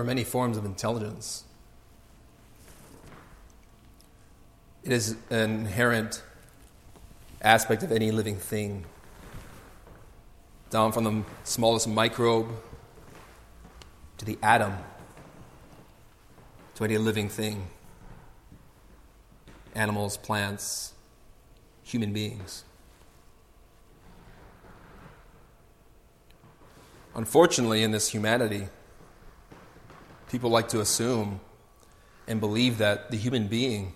There are many forms of intelligence. It is an inherent aspect of any living thing, down from the smallest microbe to the atom, to any living thing animals, plants, human beings. Unfortunately, in this humanity, people like to assume and believe that the human being,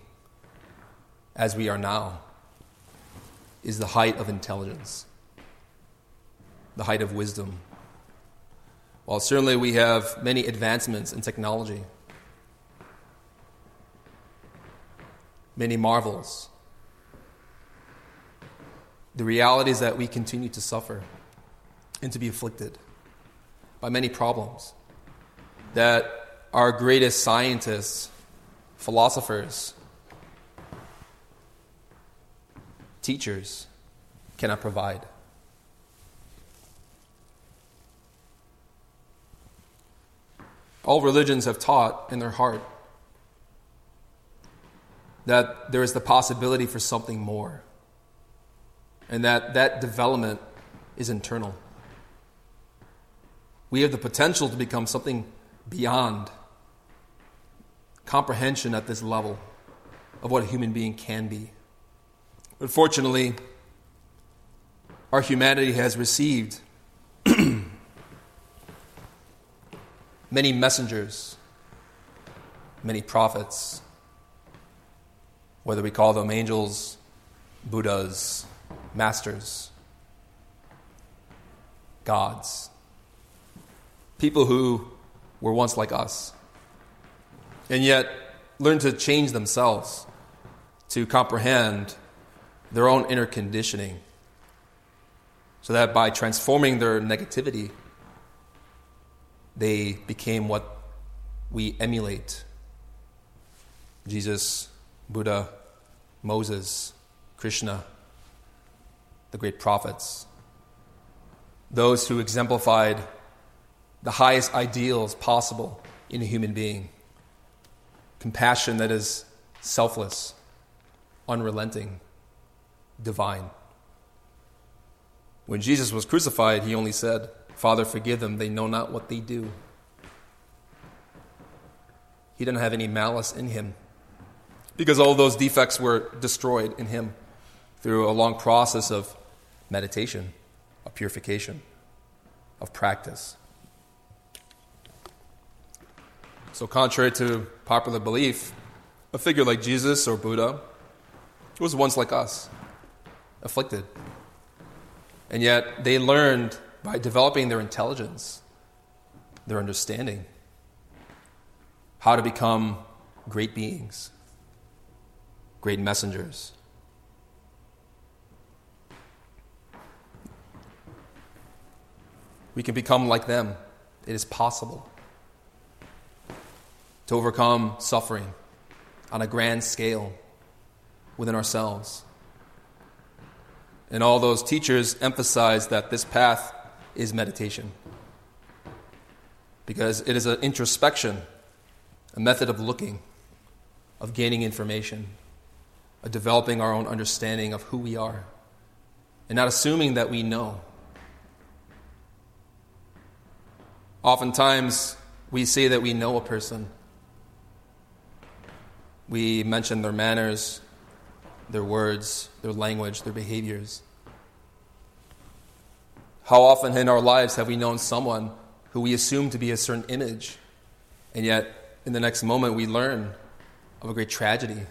as we are now, is the height of intelligence, the height of wisdom. While certainly we have many advancements in technology, many marvels, the reality is that we continue to suffer and to be afflicted by many problems that our greatest scientists, philosophers, teachers cannot provide. All religions have taught in their heart that there is the possibility for something more, and that that development is internal. We have the potential to become something beyond comprehension at this level of what a human being can be. Unfortunately, our humanity has received many messengers, many prophets, whether we call them angels, Buddhas, masters, gods, people who were once like us and yet learn to change themselves to comprehend their own inner conditioning so that by transforming their negativity, they became what we emulate. Jesus, Buddha, Moses, Krishna, the great prophets, those who exemplified the highest ideals possible in a human being compassion that is selfless, unrelenting, divine. When Jesus was crucified, he only said, Father, forgive them, they know not what they do. He didn't have any malice in him because all those defects were destroyed in him through a long process of meditation, of purification, of practice. So, contrary to popular belief, a figure like Jesus or Buddha was once like us, afflicted. And yet, they learned by developing their intelligence, their understanding, how to become great beings, great messengers. We can become like them. It is possible. To overcome suffering on a grand scale within ourselves. And all those teachers emphasize that this path is meditation because it is an introspection, a method of looking, of gaining information, of developing our own understanding of who we are, and not assuming that we know. Oftentimes, we say that we know a person. We mention their manners, their words, their language, their behaviors. How often in our lives have we known someone who we assume to be a certain image, and yet in the next moment we learn of a great tragedy,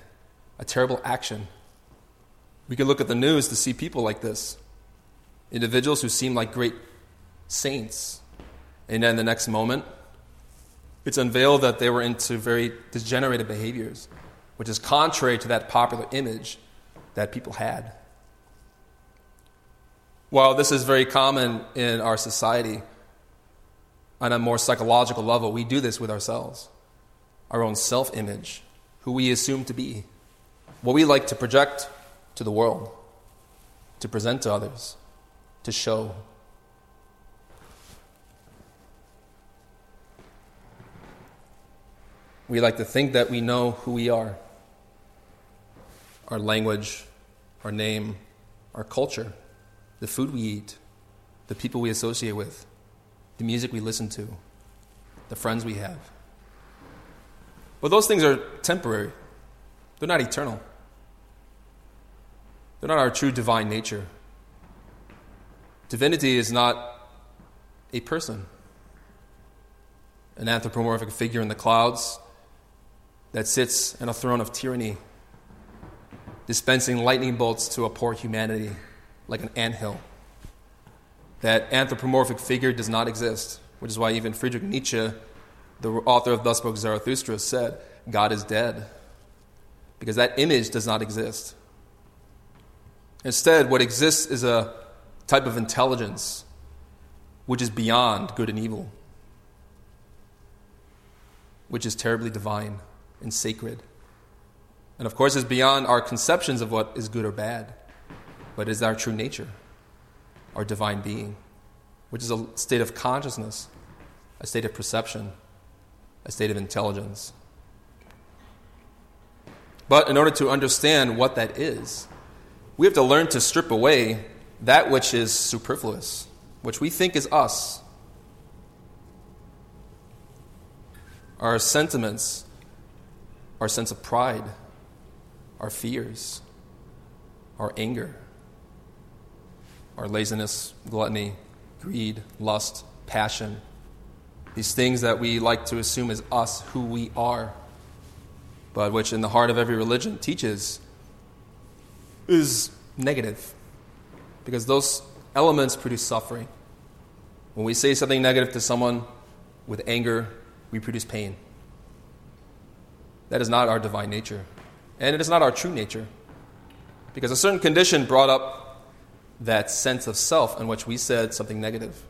a terrible action? We can look at the news to see people like this individuals who seem like great saints, and then the next moment, it's unveiled that they were into very degenerated behaviors, which is contrary to that popular image that people had. While this is very common in our society, on a more psychological level, we do this with ourselves our own self image, who we assume to be, what we like to project to the world, to present to others, to show. We like to think that we know who we are our language, our name, our culture, the food we eat, the people we associate with, the music we listen to, the friends we have. But those things are temporary, they're not eternal. They're not our true divine nature. Divinity is not a person, an anthropomorphic figure in the clouds that sits in a throne of tyranny, dispensing lightning bolts to a poor humanity like an anthill. That anthropomorphic figure does not exist, which is why even Friedrich Nietzsche, the author of Thus Spoke Zarathustra, said, God is dead. Because that image does not exist. Instead, what exists is a type of intelligence which is beyond good and evil, which is terribly divine and sacred. And of course, is beyond our conceptions of what is good or bad, but is our true nature, our divine being, which is a state of consciousness, a state of perception, a state of intelligence. But in order to understand what that is, we have to learn to strip away that which is superfluous, which we think is us. Our sentiments, our sense of pride, our fears, our anger, our laziness, gluttony, greed, lust, passion. These things that we like to assume as us, who we are, but which in the heart of every religion teaches is negative. Because those elements produce suffering. When we say something negative to someone with anger, we produce pain. That is not our divine nature. And it is not our true nature. Because a certain condition brought up that sense of self in which we said something negative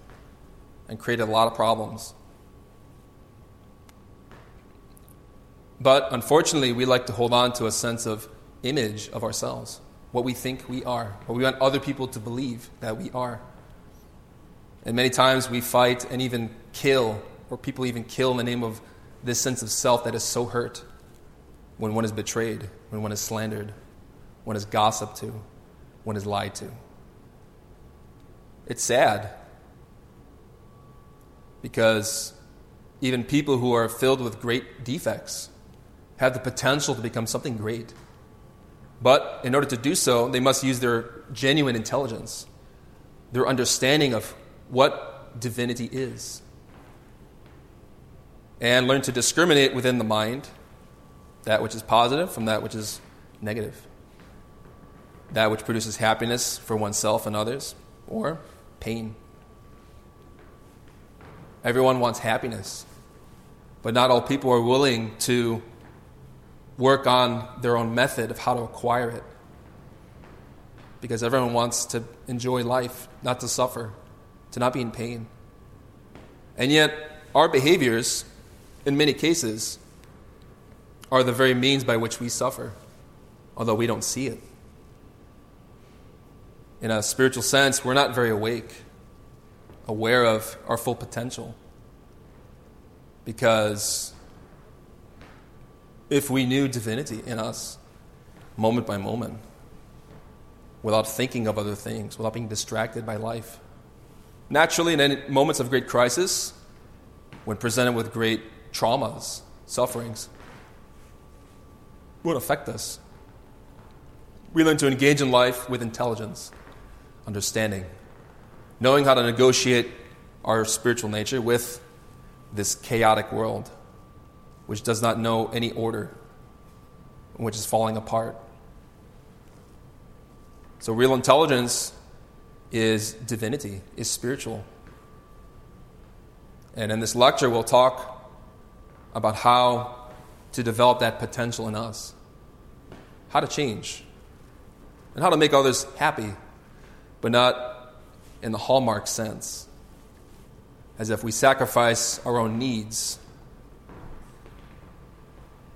and created a lot of problems. But unfortunately, we like to hold on to a sense of image of ourselves, what we think we are, what we want other people to believe that we are. And many times we fight and even kill, or people even kill in the name of this sense of self that is so hurt when one is betrayed, when one is slandered, one is gossiped to, one is lied to. It's sad because even people who are filled with great defects have the potential to become something great. But in order to do so, they must use their genuine intelligence, their understanding of what divinity is, and learn to discriminate within the mind that which is positive from that which is negative, that which produces happiness for oneself and others, or pain. Everyone wants happiness, but not all people are willing to work on their own method of how to acquire it. Because everyone wants to enjoy life, not to suffer, to not be in pain. And yet, our behaviors, in many cases, are the very means by which we suffer, although we don't see it. In a spiritual sense, we're not very awake, aware of our full potential. Because if we knew divinity in us, moment by moment, without thinking of other things, without being distracted by life, naturally, in moments of great crisis, when presented with great traumas, sufferings, would affect us. We learn to engage in life with intelligence, understanding, knowing how to negotiate our spiritual nature with this chaotic world, which does not know any order, which is falling apart. So, real intelligence is divinity, is spiritual. And in this lecture, we'll talk about how to develop that potential in us, how to change, and how to make others happy, but not in the hallmark sense, as if we sacrifice our own needs.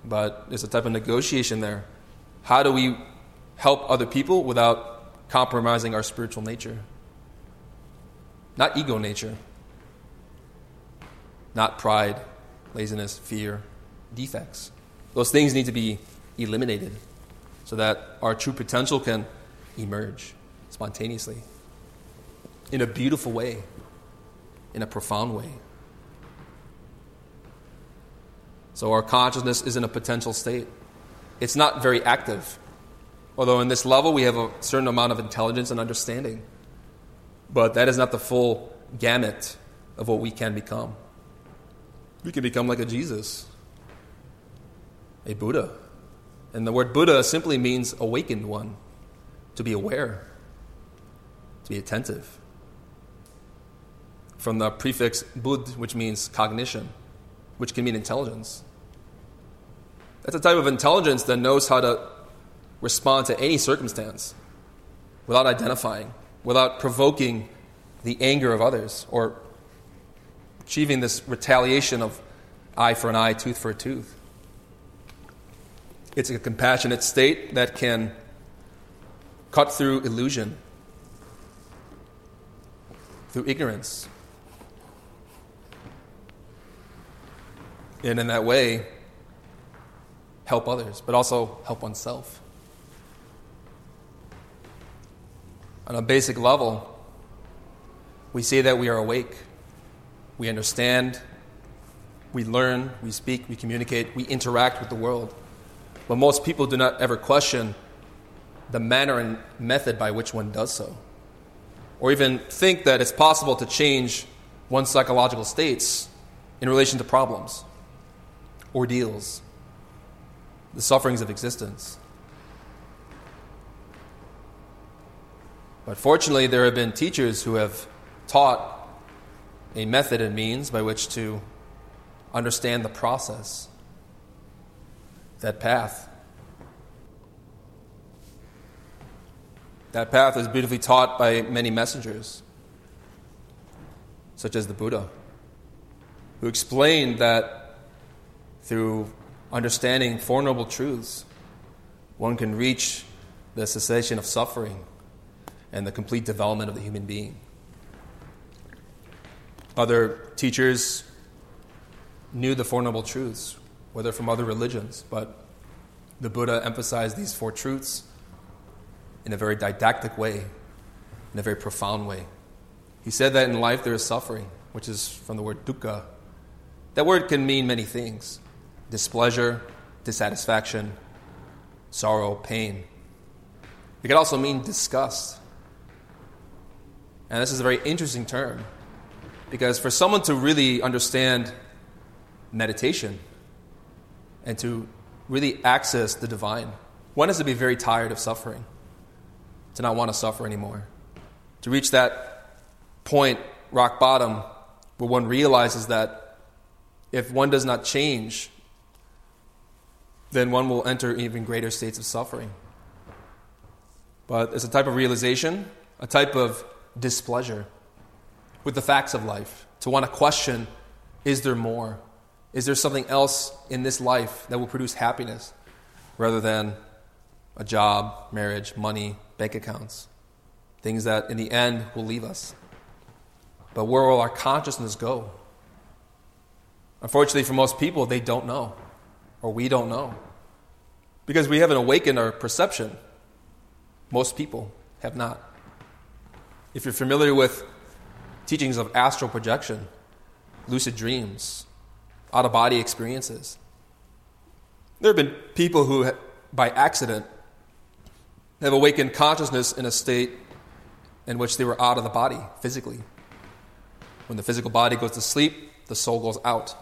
But there's a type of negotiation there. How do we help other people without compromising our spiritual nature? Not ego nature, not pride, laziness, fear, defects. Those things need to be eliminated so that our true potential can emerge spontaneously in a beautiful way, in a profound way. So our consciousness is in a potential state. It's not very active, although in this level we have a certain amount of intelligence and understanding. But that is not the full gamut of what we can become. We can become like a Jesus, a Buddha. And the word Buddha simply means awakened one, to be aware, to be attentive. From the prefix bud, which means cognition, which can mean intelligence. That's a type of intelligence that knows how to respond to any circumstance without identifying, without provoking the anger of others or achieving this retaliation of eye for an eye, tooth for a tooth. It's a compassionate state that can cut through illusion, through ignorance. And in that way, help others, but also help oneself. On a basic level, we say that we are awake we understand, we learn, we speak, we communicate, we interact with the world. But most people do not ever question the manner and method by which one does so, or even think that it's possible to change one's psychological states in relation to problems, ordeals, the sufferings of existence. But fortunately, there have been teachers who have taught a method and means by which to understand the process, that path. That path is beautifully taught by many messengers, such as the Buddha, who explained that through understanding Four Noble Truths, one can reach the cessation of suffering and the complete development of the human being. Other teachers knew the Four Noble Truths, whether from other religions, but the Buddha emphasized these four truths in a very didactic way, in a very profound way. He said that in life there is suffering, which is from the word dukkha. That word can mean many things displeasure, dissatisfaction, sorrow, pain. It can also mean disgust. And this is a very interesting term because for someone to really understand meditation and to really access the divine, one has to be very tired of suffering, to not want to suffer anymore. To reach that point, rock bottom, where one realizes that if one does not change, then one will enter even greater states of suffering. But it's a type of realization, a type of displeasure with the facts of life, to want to question is there more? Is there something else in this life that will produce happiness rather than a job, marriage, money, bank accounts? Things that in the end will leave us. But where will our consciousness go? Unfortunately, for most people, they don't know, or we don't know. Because we haven't awakened our perception. Most people have not. If you're familiar with teachings of astral projection, lucid dreams, out of body experiences, there have been people who, by accident, have awakened consciousness in a state in which they were out of the body physically. When the physical body goes to sleep, the soul goes out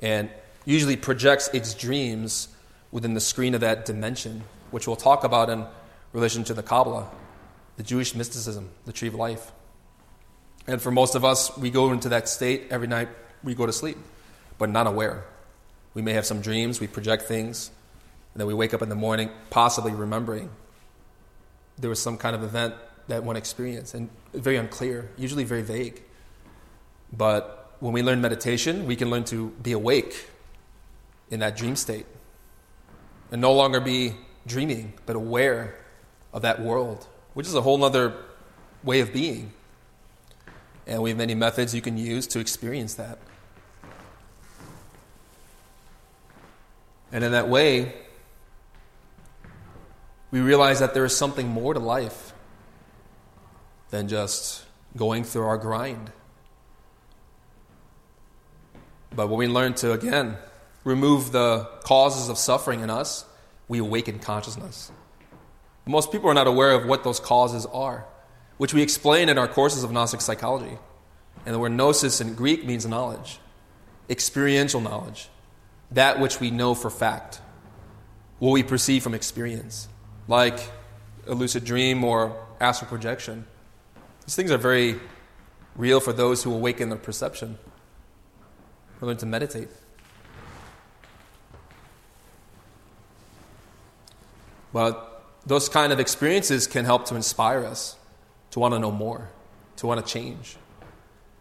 and usually projects its dreams within the screen of that dimension, which we'll talk about in relation to the Kabbalah, the Jewish mysticism, the tree of life. And for most of us, we go into that state every night we go to sleep, but not aware. We may have some dreams, we project things, and then we wake up in the morning, possibly remembering there was some kind of event that one experienced, and very unclear, usually very vague. But when we learn meditation, we can learn to be awake in that dream state and no longer be dreaming, but aware of that world, which is a whole other way of being. And we have many methods you can use to experience that. And in that way, we realize that there is something more to life than just going through our grind. But when we learn to, again, remove the causes of suffering in us, we awaken consciousness. Most people are not aware of what those causes are, which we explain in our courses of Gnostic psychology. And the word gnosis in Greek means knowledge, experiential knowledge, that which we know for fact, what we perceive from experience like a lucid dream or astral projection. These things are very real for those who awaken their perception or learn to meditate. But those kind of experiences can help to inspire us to want to know more, to want to change.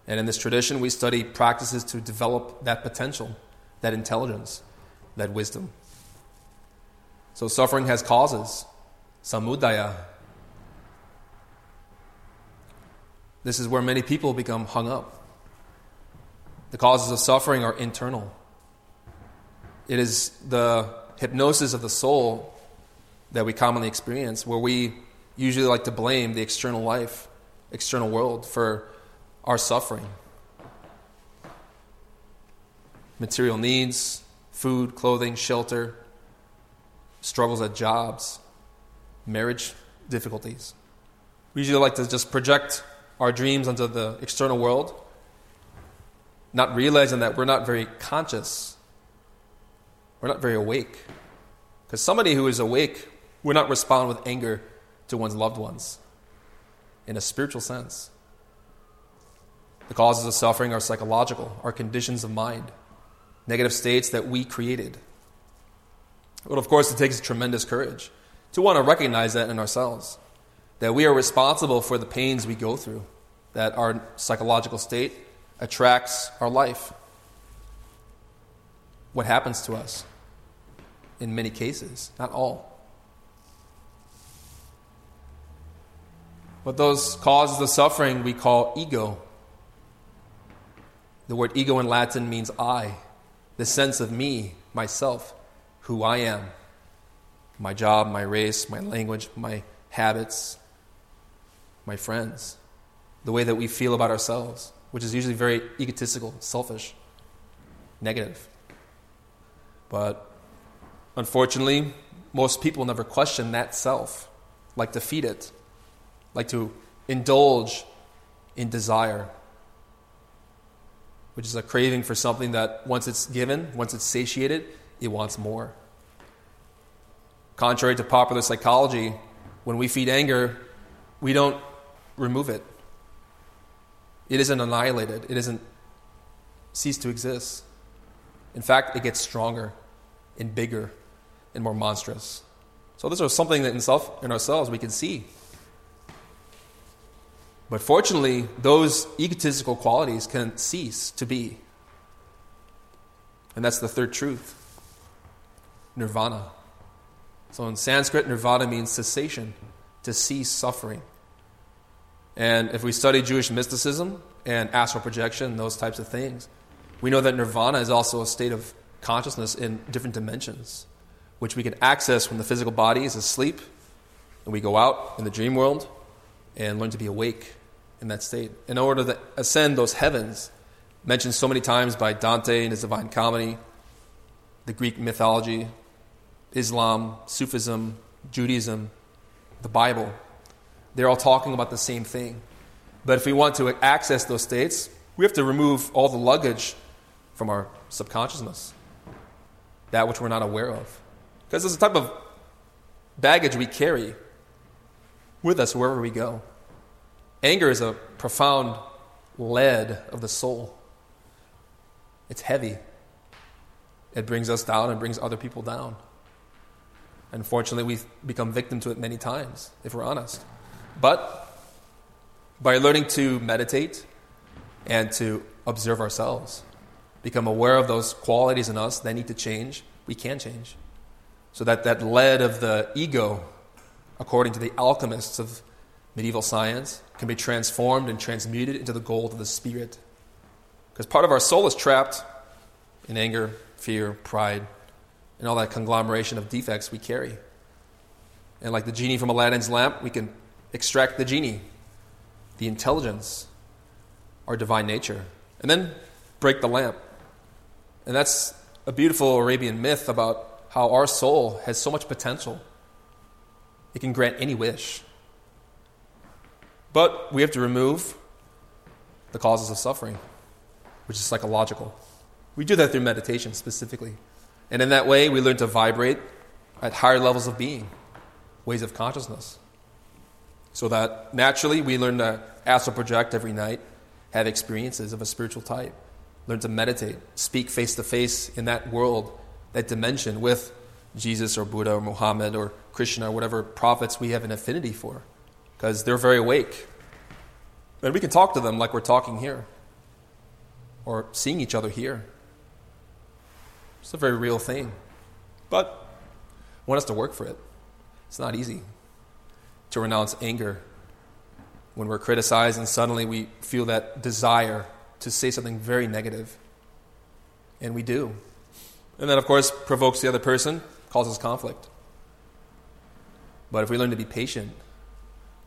And in this tradition, we study practices to develop that potential, that intelligence, that wisdom. So suffering has causes samudaya. This is where many people become hung up. The causes of suffering are internal. It is the hypnosis of the soul that we commonly experience, where we usually like to blame the external life, external world for our suffering. Material needs, food, clothing, shelter, struggles at jobs, marriage difficulties. We usually like to just project our dreams onto the external world, not realizing that we're not very conscious. We're not very awake. Because somebody who is awake would not respond with anger to one's loved ones in a spiritual sense. The causes of suffering are psychological, are conditions of mind, negative states that we created. But of course, it takes tremendous courage to want to recognize that in ourselves. That we are responsible for the pains we go through, that our psychological state attracts our life. What happens to us? In many cases, not all. But those causes of suffering we call ego. The word ego in Latin means I, the sense of me, myself, who I am my job, my race, my language, my habits, my friends, the way that we feel about ourselves, which is usually very egotistical, selfish, negative. But unfortunately, most people never question that self, like to feed it, like to indulge in desire, which is a craving for something that once it's given, once it's satiated, it wants more. Contrary to popular psychology, when we feed anger, we don't remove it. It isn't annihilated, it doesn't cease to exist. In fact, it gets stronger and bigger and more monstrous. So, this is something that in, self, in ourselves we can see. But fortunately, those egotistical qualities can cease to be. And that's the third truth nirvana. So in Sanskrit, nirvana means cessation, to cease suffering. And if we study Jewish mysticism and astral projection, those types of things, we know that nirvana is also a state of consciousness in different dimensions, which we can access when the physical body is asleep and we go out in the dream world and learn to be awake in that state. In order to ascend those heavens, mentioned so many times by Dante in his Divine Comedy, the Greek mythology, Islam, Sufism, Judaism, the Bible, they're all talking about the same thing. But if we want to access those states, we have to remove all the luggage from our subconsciousness, that which we're not aware of. Because there's a type of baggage we carry with us wherever we go. Anger is a profound lead of the soul. It's heavy. It brings us down and brings other people down. Unfortunately, we've become victim to it many times, if we're honest. But by learning to meditate and to observe ourselves, become aware of those qualities in us that need to change, we can change. So that that lead of the ego, according to the alchemists of medieval science, can be transformed and transmuted into the gold of the spirit. Because part of our soul is trapped in anger, fear, pride, and all that conglomeration of defects we carry. And like the genie from Aladdin's lamp, we can extract the genie, the intelligence, our divine nature, and then break the lamp. And that's a beautiful Arabian myth about how our soul has so much potential. It can grant any wish. But we have to remove the causes of suffering, which is psychological. We do that through meditation specifically. And in that way, we learn to vibrate at higher levels of being, ways of consciousness. So that naturally we learn to astral project every night, have experiences of a spiritual type learn to meditate, speak face to face in that world, that dimension with Jesus or Buddha or Muhammad or Krishna or whatever prophets we have an affinity for, because they're very awake. And we can talk to them like we're talking here or seeing each other here. It's a very real thing. But I want us to work for it. It's not easy to renounce anger when we're criticized and suddenly we feel that desire to say something very negative. And we do. And that, of course, provokes the other person, causes conflict. But if we learn to be patient,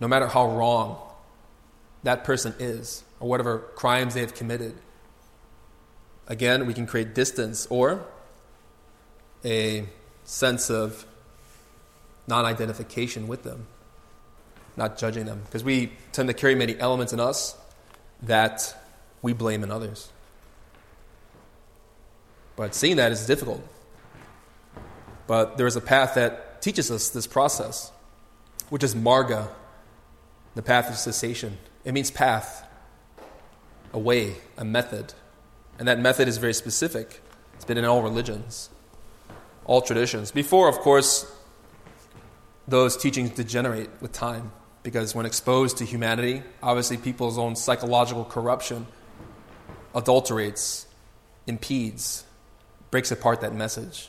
no matter how wrong that person is, or whatever crimes they have committed, again, we can create distance or a sense of non identification with them, not judging them. Because we tend to carry many elements in us that we blame in others. But seeing that is difficult. But there is a path that teaches us this process, which is marga, the path of cessation. It means path, a way, a method. And that method is very specific. It's been in all religions, all traditions. Before, of course, those teachings degenerate with time because when exposed to humanity, obviously people's own psychological corruption adulterates, impedes, breaks apart that message.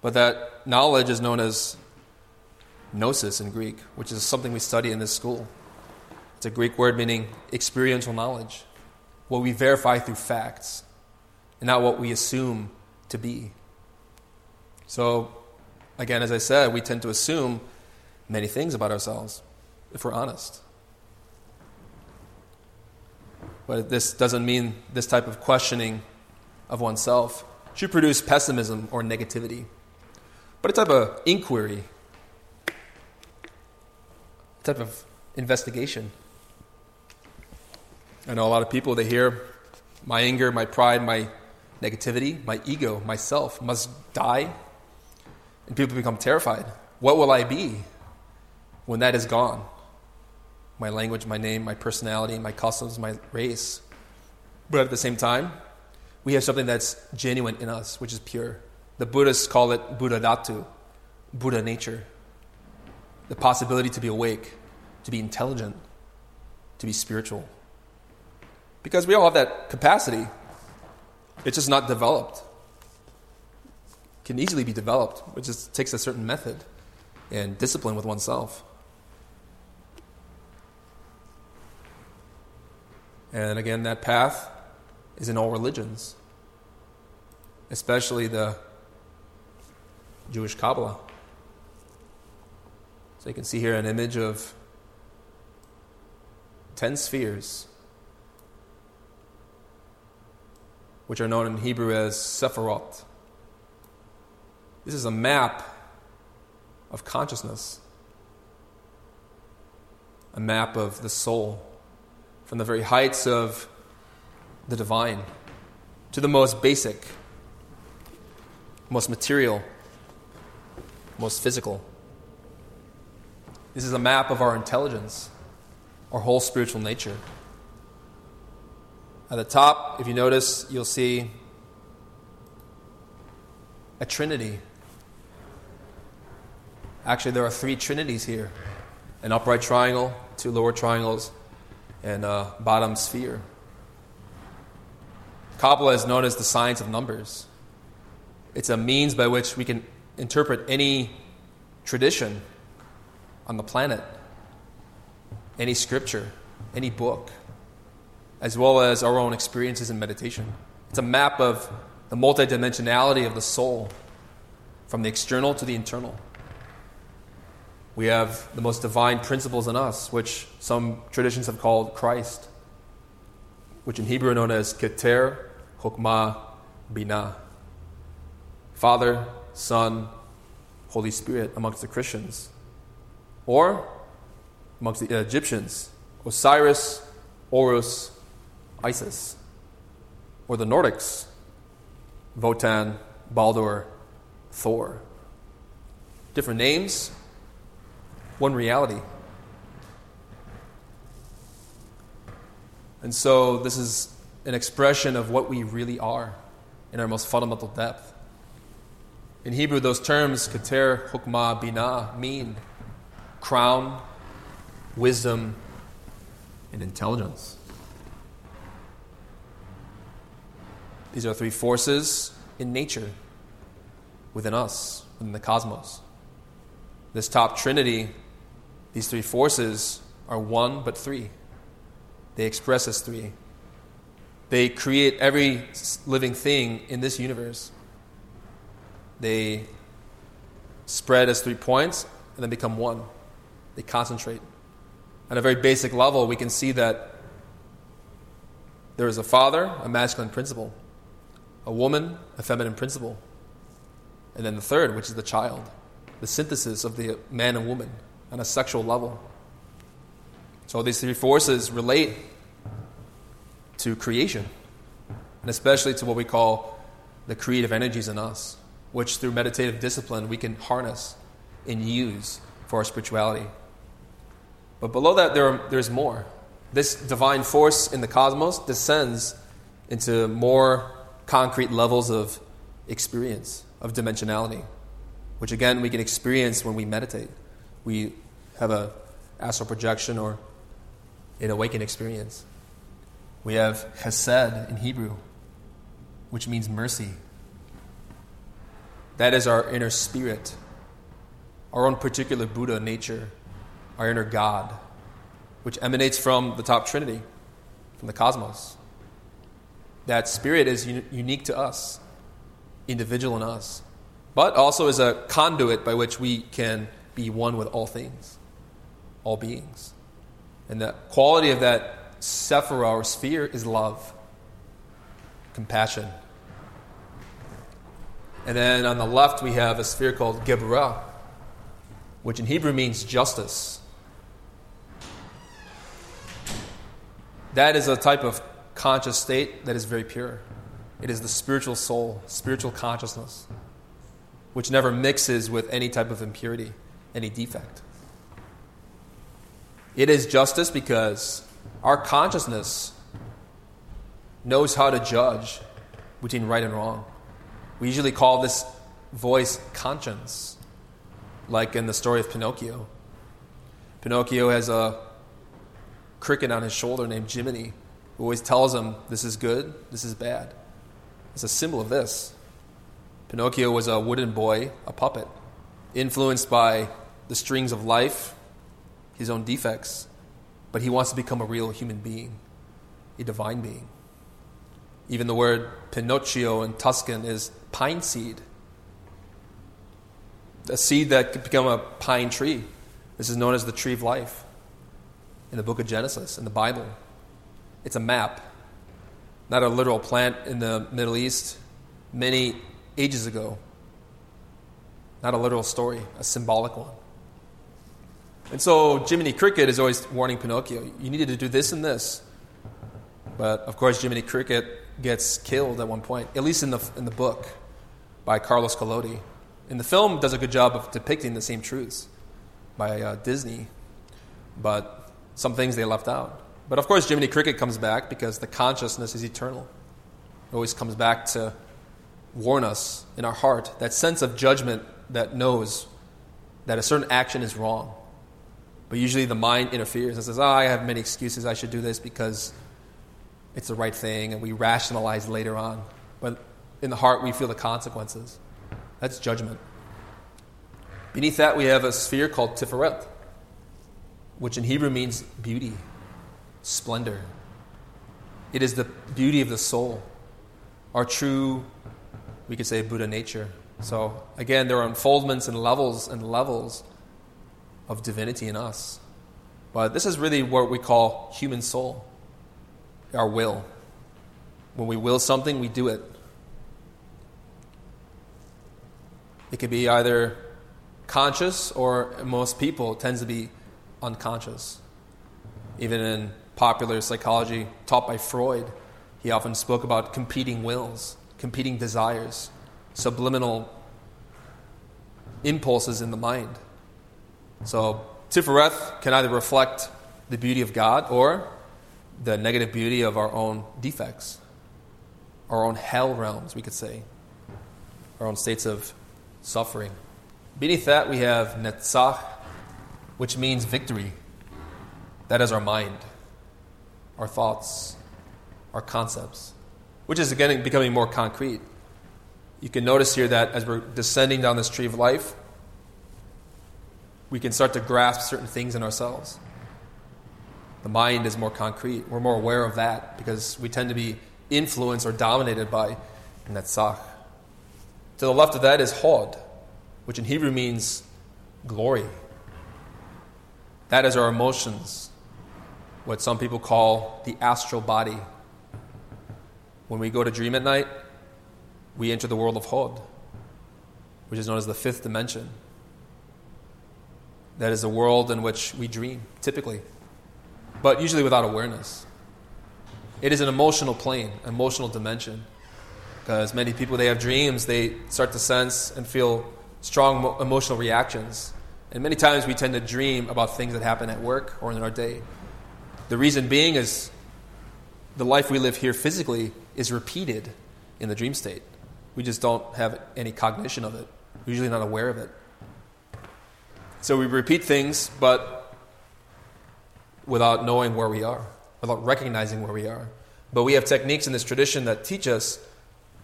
But that knowledge is known as gnosis in Greek, which is something we study in this school. It's a Greek word meaning experiential knowledge, what we verify through facts, and not what we assume to be. So, again, as I said, we tend to assume many things about ourselves, if we're honest. But this doesn't mean this type of questioning of oneself should produce pessimism or negativity, but a type of inquiry, type of investigation. I know a lot of people, they hear my anger, my pride, my negativity, my ego, myself must die. And people become terrified. What will I be when that is gone? my language, my name, my personality, my customs, my race. But at the same time, we have something that's genuine in us, which is pure. The Buddhists call it Buddha Dhatu, Buddha nature. The possibility to be awake, to be intelligent, to be spiritual. Because we all have that capacity. It's just not developed. It can easily be developed. It just takes a certain method and discipline with oneself. And again, that path is in all religions, especially the Jewish Kabbalah. So you can see here an image of 10 spheres, which are known in Hebrew as Sephirot. This is a map of consciousness, a map of the soul, from the very heights of the divine to the most basic, most material, most physical. This is a map of our intelligence our whole spiritual nature. At the top, if you notice, you'll see a trinity. Actually, there are three trinities here an upright triangle, two lower triangles, and a bottom sphere. Kabbalah is known as the science of numbers. It's a means by which we can interpret any tradition on the planet any scripture, any book, as well as our own experiences in meditation. It's a map of the multidimensionality of the soul, from the external to the internal. We have the most divine principles in us, which some traditions have called Christ, which in Hebrew are known as Keter, Chokmah, Binah. Father, Son, Holy Spirit amongst the Christians. Or amongst the Egyptians Osiris, Horus, Isis. Or the Nordics Wotan, Baldur, Thor. Different names, one reality. And so, this is an expression of what we really are in our most fundamental depth. In Hebrew, those terms, Keter, Chokmah, Binah, mean crown, wisdom, and intelligence. These are three forces in nature within us, within the cosmos. This top trinity, these three forces are one but three. They express as three. They create every living thing in this universe. They spread as three points and then become one. They concentrate at a very basic level, we can see that there is a father, a masculine principle, a woman, a feminine principle, and then the third, which is the child, the synthesis of the man and woman on a sexual level. So these three forces relate to creation, and especially to what we call the creative energies in us, which through meditative discipline we can harness and use for our spirituality. But below that, there are, there's more. This divine force in the cosmos descends into more concrete levels of experience, of dimensionality, which again we can experience when we meditate. We have a astral projection or an awakened experience. We have chesed in Hebrew, which means mercy. That is our inner spirit, our own particular Buddha nature our inner God, which emanates from the top Trinity, from the cosmos. That spirit is un- unique to us, individual in us, but also is a conduit by which we can be one with all things, all beings. And the quality of that sephira or sphere is love, compassion. And then on the left, we have a sphere called Geburah, which in Hebrew means justice. That is a type of conscious state that is very pure. It is the spiritual soul, spiritual consciousness, which never mixes with any type of impurity, any defect. It is justice because our consciousness knows how to judge between right and wrong. We usually call this voice conscience, like in the story of Pinocchio. Pinocchio has a cricket on his shoulder named Jiminy, who always tells him this is good, this is bad. is a symbol of this. Pinocchio was a wooden boy, a puppet, influenced by the strings of life, his own defects, but he wants to become a real human being, a divine being. Even the word Pinocchio in Tuscan is pine seed, a seed that could become a pine tree. This is known as the tree of life in the book of Genesis, in the Bible. It's a map, not a literal plant in the Middle East many ages ago. Not a literal story, a symbolic one. And so Jiminy Cricket is always warning Pinocchio, you needed to do this and this. But of course, Jiminy Cricket gets killed at one point, at least in the, in the book by Carlos Collodi. And the film does a good job of depicting the same truths by uh, Disney, but some things they left out. But of course, Jiminy Cricket comes back because the consciousness is eternal. It always comes back to warn us in our heart that sense of judgment that knows that a certain action is wrong. But usually the mind interferes and says, oh, I have many excuses. I should do this because it's the right thing. And we rationalize later on. But in the heart, we feel the consequences. That's judgment. Beneath that, we have a sphere called Tiferet, which in Hebrew means beauty, splendor. It is the beauty of the soul, our true, we could say, Buddha nature. So, again, there are unfoldments and levels and levels of divinity in us. But this is really what we call human soul, our will. When we will something, we do it. It could be either conscious or most people tends to be unconscious. Even in popular psychology taught by Freud, he often spoke about competing wills, competing desires, subliminal impulses in the mind. So Tifereth can either reflect the beauty of God or the negative beauty of our own defects, our own hell realms, we could say, our own states of suffering. Beneath that, we have Netzach, which means victory. That is our mind, our thoughts, our concepts, which is again becoming more concrete. You can notice here that as we're descending down this tree of life, we can start to grasp certain things in ourselves. The mind is more concrete. We're more aware of that because we tend to be influenced or dominated by Netzach. To the left of that is Hod, which in Hebrew means glory. That is our emotions, what some people call the astral body. When we go to dream at night, we enter the world of Hod, which is known as the fifth dimension. That is the world in which we dream, typically, but usually without awareness. It is an emotional plane, emotional dimension because many people they have dreams they start to sense and feel strong emotional reactions and many times we tend to dream about things that happen at work or in our day. The reason being is the life we live here physically is repeated in the dream state. We just don't have any cognition of it we're usually not aware of it. So we repeat things but without knowing where we are without recognizing where we are. But we have techniques in this tradition that teach us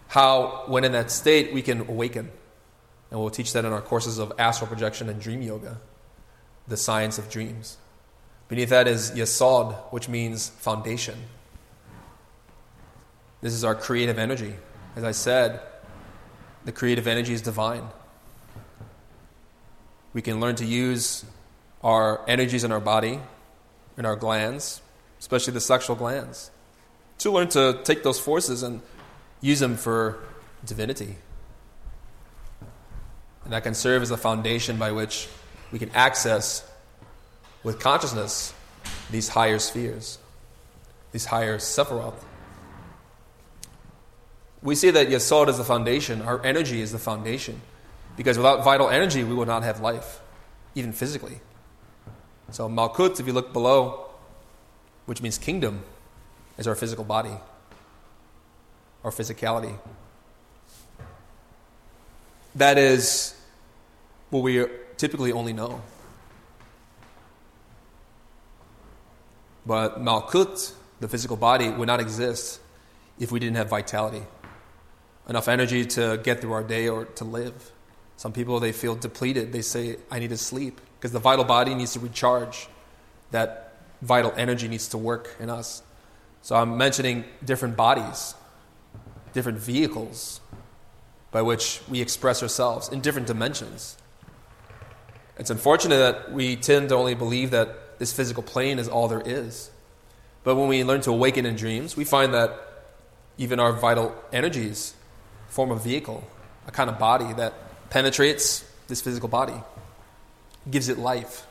how, when in that state, we can awaken. And we'll teach that in our courses of astral projection and dream yoga, the science of dreams. Beneath that is Yesod, which means foundation. This is our creative energy. As I said, the creative energy is divine. We can learn to use our energies in our body, in our glands, especially the sexual glands, to learn to take those forces and use them for divinity. And that can serve as a foundation by which we can access, with consciousness, these higher spheres, these higher Sephiroth. We see that Yesod is the foundation, our energy is the foundation, because without vital energy, we would not have life, even physically. So, Malkut, if you look below, which means kingdom, is our physical body our physicality. That is what we typically only know. But Malkut, the physical body, would not exist if we didn't have vitality. enough energy to get through our day or to live. Some people, they feel depleted. They say, I need to sleep because the vital body needs to recharge. That vital energy needs to work in us. So I'm mentioning different bodies, different vehicles by which we express ourselves in different dimensions. It's unfortunate that we tend to only believe that this physical plane is all there is. But when we learn to awaken in dreams, we find that even our vital energies form a vehicle, a kind of body that penetrates this physical body, gives it life,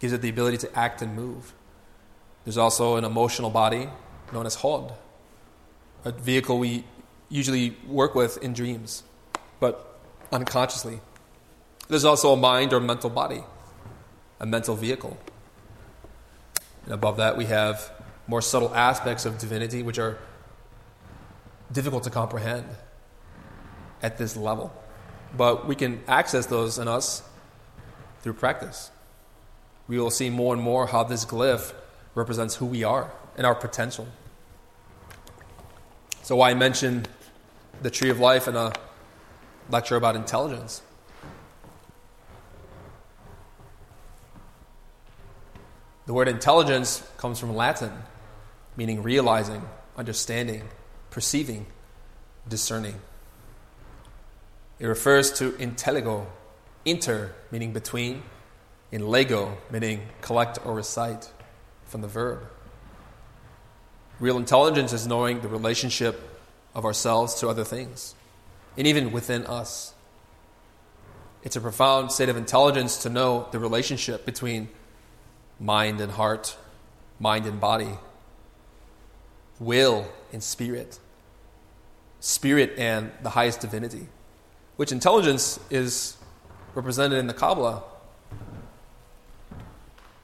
gives it the ability to act and move. There's also an emotional body known as Hod, a vehicle we usually work with in dreams, but unconsciously. There's also a mind or mental body, a mental vehicle. And above that, we have more subtle aspects of divinity which are difficult to comprehend at this level. But we can access those in us through practice. We will see more and more how this glyph represents who we are and our potential. So, I mentioned the tree of life in a lecture about intelligence. The word intelligence comes from Latin, meaning realizing, understanding, perceiving, discerning. It refers to intelligo, inter, meaning between, in lego, meaning collect or recite, from the verb. Real intelligence is knowing the relationship of ourselves to other things, and even within us. It's a profound state of intelligence to know the relationship between mind and heart, mind and body, will and spirit, spirit and the highest divinity, which intelligence is represented in the Kabbalah.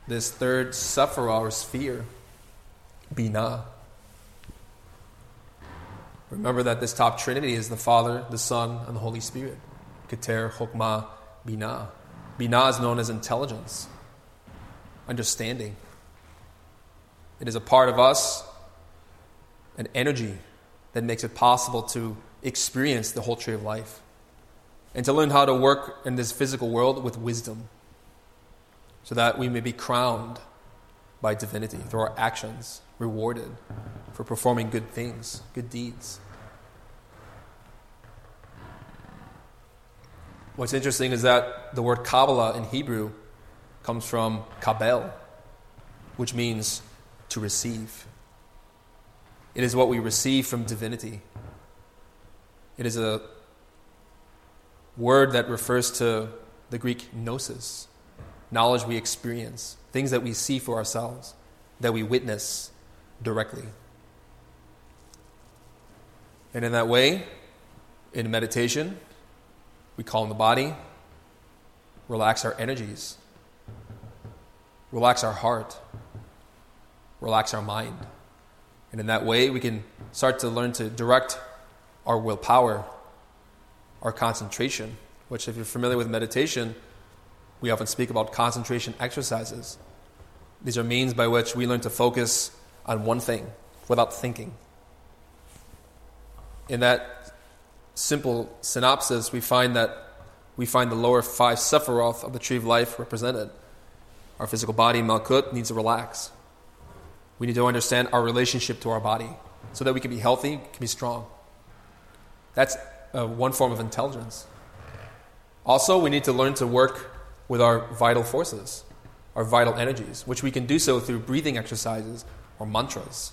This third sephirah or sphere, Binah. Remember that this top trinity is the Father, the Son, and the Holy Spirit. Keter, Chokmah, Binah. Binah is known as intelligence understanding. It is a part of us, an energy that makes it possible to experience the whole tree of life and to learn how to work in this physical world with wisdom so that we may be crowned by divinity through our actions, rewarded for performing good things, good deeds. What's interesting is that the word Kabbalah in Hebrew comes from kabel, which means to receive. It is what we receive from divinity. It is a word that refers to the Greek gnosis, knowledge we experience, things that we see for ourselves, that we witness directly. And in that way, in meditation, we calm the body, relax our energies, relax our heart, relax our mind. And in that way, we can start to learn to direct our willpower, our concentration, which, if you're familiar with meditation, we often speak about concentration exercises. These are means by which we learn to focus on one thing without thinking. In that simple synopsis, we find that we find the lower five sephiroth of the tree of life represented. Our physical body, Malkut, needs to relax. We need to understand our relationship to our body so that we can be healthy, can be strong. That's uh, one form of intelligence. Also, we need to learn to work with our vital forces, our vital energies, which we can do so through breathing exercises or mantras.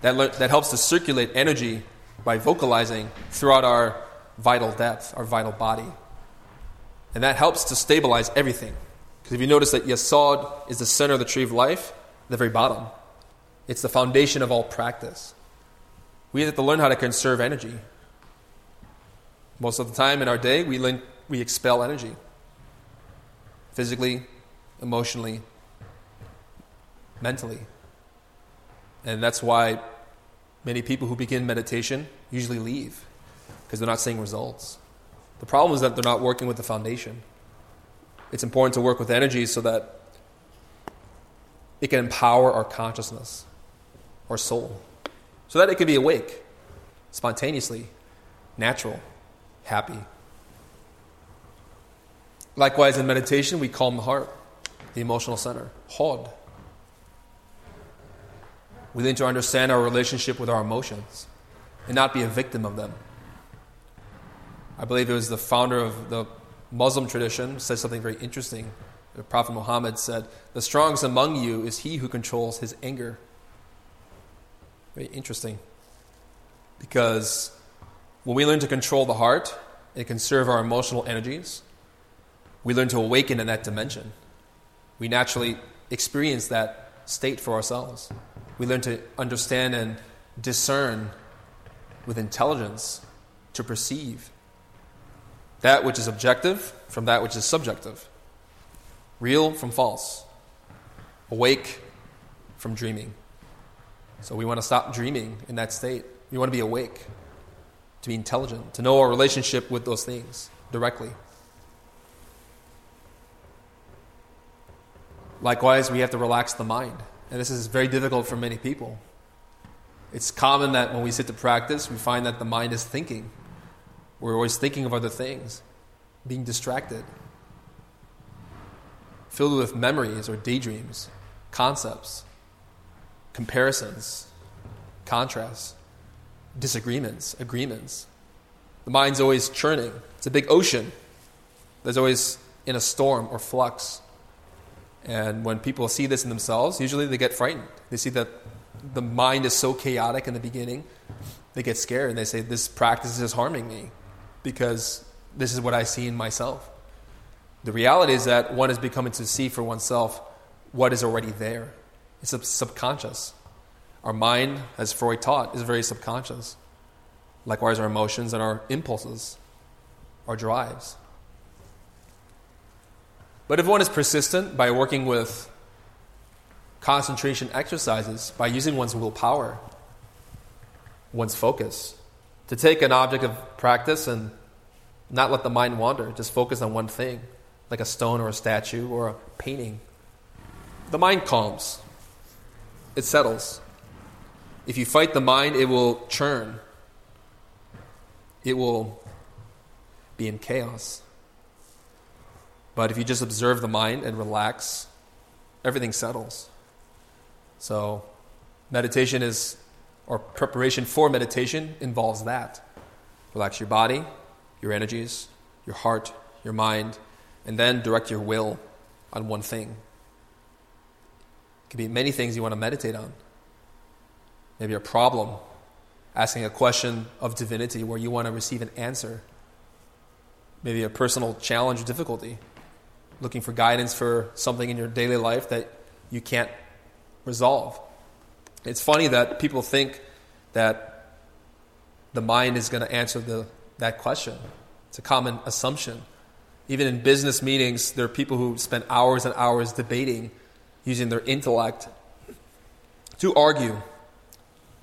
That, le- that helps to circulate energy by vocalizing throughout our vital depth, our vital body. And that helps to stabilize everything. Because if you notice that Yesod is the center of the tree of life, the very bottom, it's the foundation of all practice. We have to learn how to conserve energy. Most of the time in our day, we, link, we expel energy physically, emotionally, mentally. And that's why many people who begin meditation usually leave because they're not seeing results. The problem is that they're not working with the foundation it's important to work with energy so that it can empower our consciousness, our soul, so that it can be awake spontaneously, natural, happy. Likewise, in meditation, we calm the heart, the emotional center, hod. We learn to understand our relationship with our emotions and not be a victim of them. I believe it was the founder of the Muslim tradition says something very interesting. The Prophet Muhammad said, The strongest among you is he who controls his anger. Very interesting. Because when we learn to control the heart and conserve our emotional energies, we learn to awaken in that dimension. We naturally experience that state for ourselves. We learn to understand and discern with intelligence to perceive that which is objective from that which is subjective, real from false, awake from dreaming. So we want to stop dreaming in that state. We want to be awake, to be intelligent, to know our relationship with those things directly. Likewise, we have to relax the mind. And this is very difficult for many people. It's common that when we sit to practice, we find that the mind is thinking. We're always thinking of other things, being distracted, filled with memories or daydreams, concepts, comparisons, contrasts, disagreements, agreements. The mind's always churning. It's a big ocean. There's always in a storm or flux. And when people see this in themselves, usually they get frightened. They see that the mind is so chaotic in the beginning, they get scared and they say, This practice is harming me because this is what I see in myself. The reality is that one is becoming to see for oneself what is already there. It's a subconscious. Our mind, as Freud taught, is very subconscious. Likewise, our emotions and our impulses, our drives. But if one is persistent by working with concentration exercises, by using one's willpower, one's focus, to take an object of practice and not let the mind wander, just focus on one thing, like a stone or a statue or a painting, the mind calms, it settles. If you fight the mind, it will churn, it will be in chaos. But if you just observe the mind and relax, everything settles. So, meditation is, or preparation for meditation involves that. Relax your body, your energies, your heart, your mind, and then direct your will on one thing. It can be many things you want to meditate on. Maybe a problem, asking a question of divinity where you want to receive an answer. Maybe a personal challenge or difficulty looking for guidance for something in your daily life that you can't resolve. It's funny that people think that the mind is going to answer the, that question. It's a common assumption. Even in business meetings, there are people who spend hours and hours debating using their intellect to argue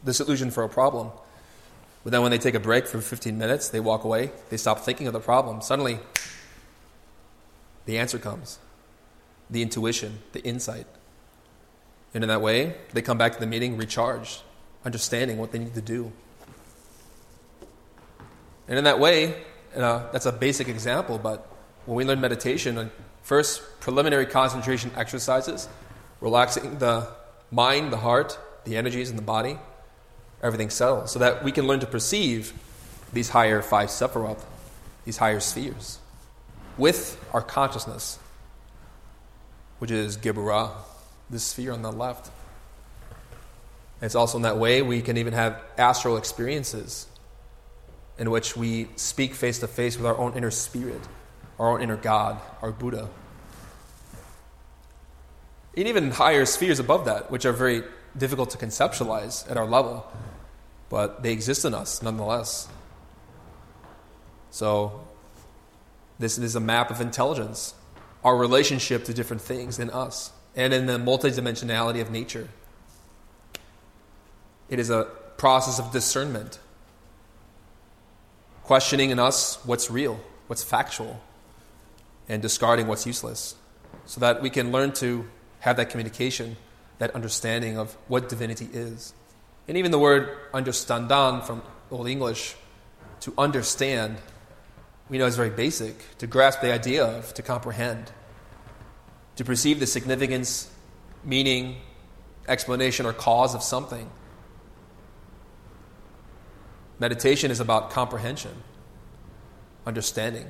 the solution for a problem. But then when they take a break for 15 minutes, they walk away, they stop thinking of the problem. Suddenly, the answer comes the intuition, the insight. And in that way, they come back to the meeting recharged, understanding what they need to do. And in that way, uh, that's a basic example, but when we learn meditation, first preliminary concentration exercises, relaxing the mind, the heart, the energies in the body, everything settles, so that we can learn to perceive these higher five sephiroth, these higher spheres with our consciousness, which is Geburah, this sphere on the left. It's also in that way we can even have astral experiences in which we speak face to face with our own inner spirit, our own inner God, our Buddha. And even higher spheres above that, which are very difficult to conceptualize at our level, but they exist in us nonetheless. So this is a map of intelligence, our relationship to different things in us, and in the multidimensionality of nature. It is a process of discernment, questioning in us what's real, what's factual, and discarding what's useless, so that we can learn to have that communication, that understanding of what divinity is. And even the word understandan from Old English to understand, we know is very basic, to grasp the idea of, to comprehend, to perceive the significance, meaning, explanation, or cause of something. Meditation is about comprehension, understanding.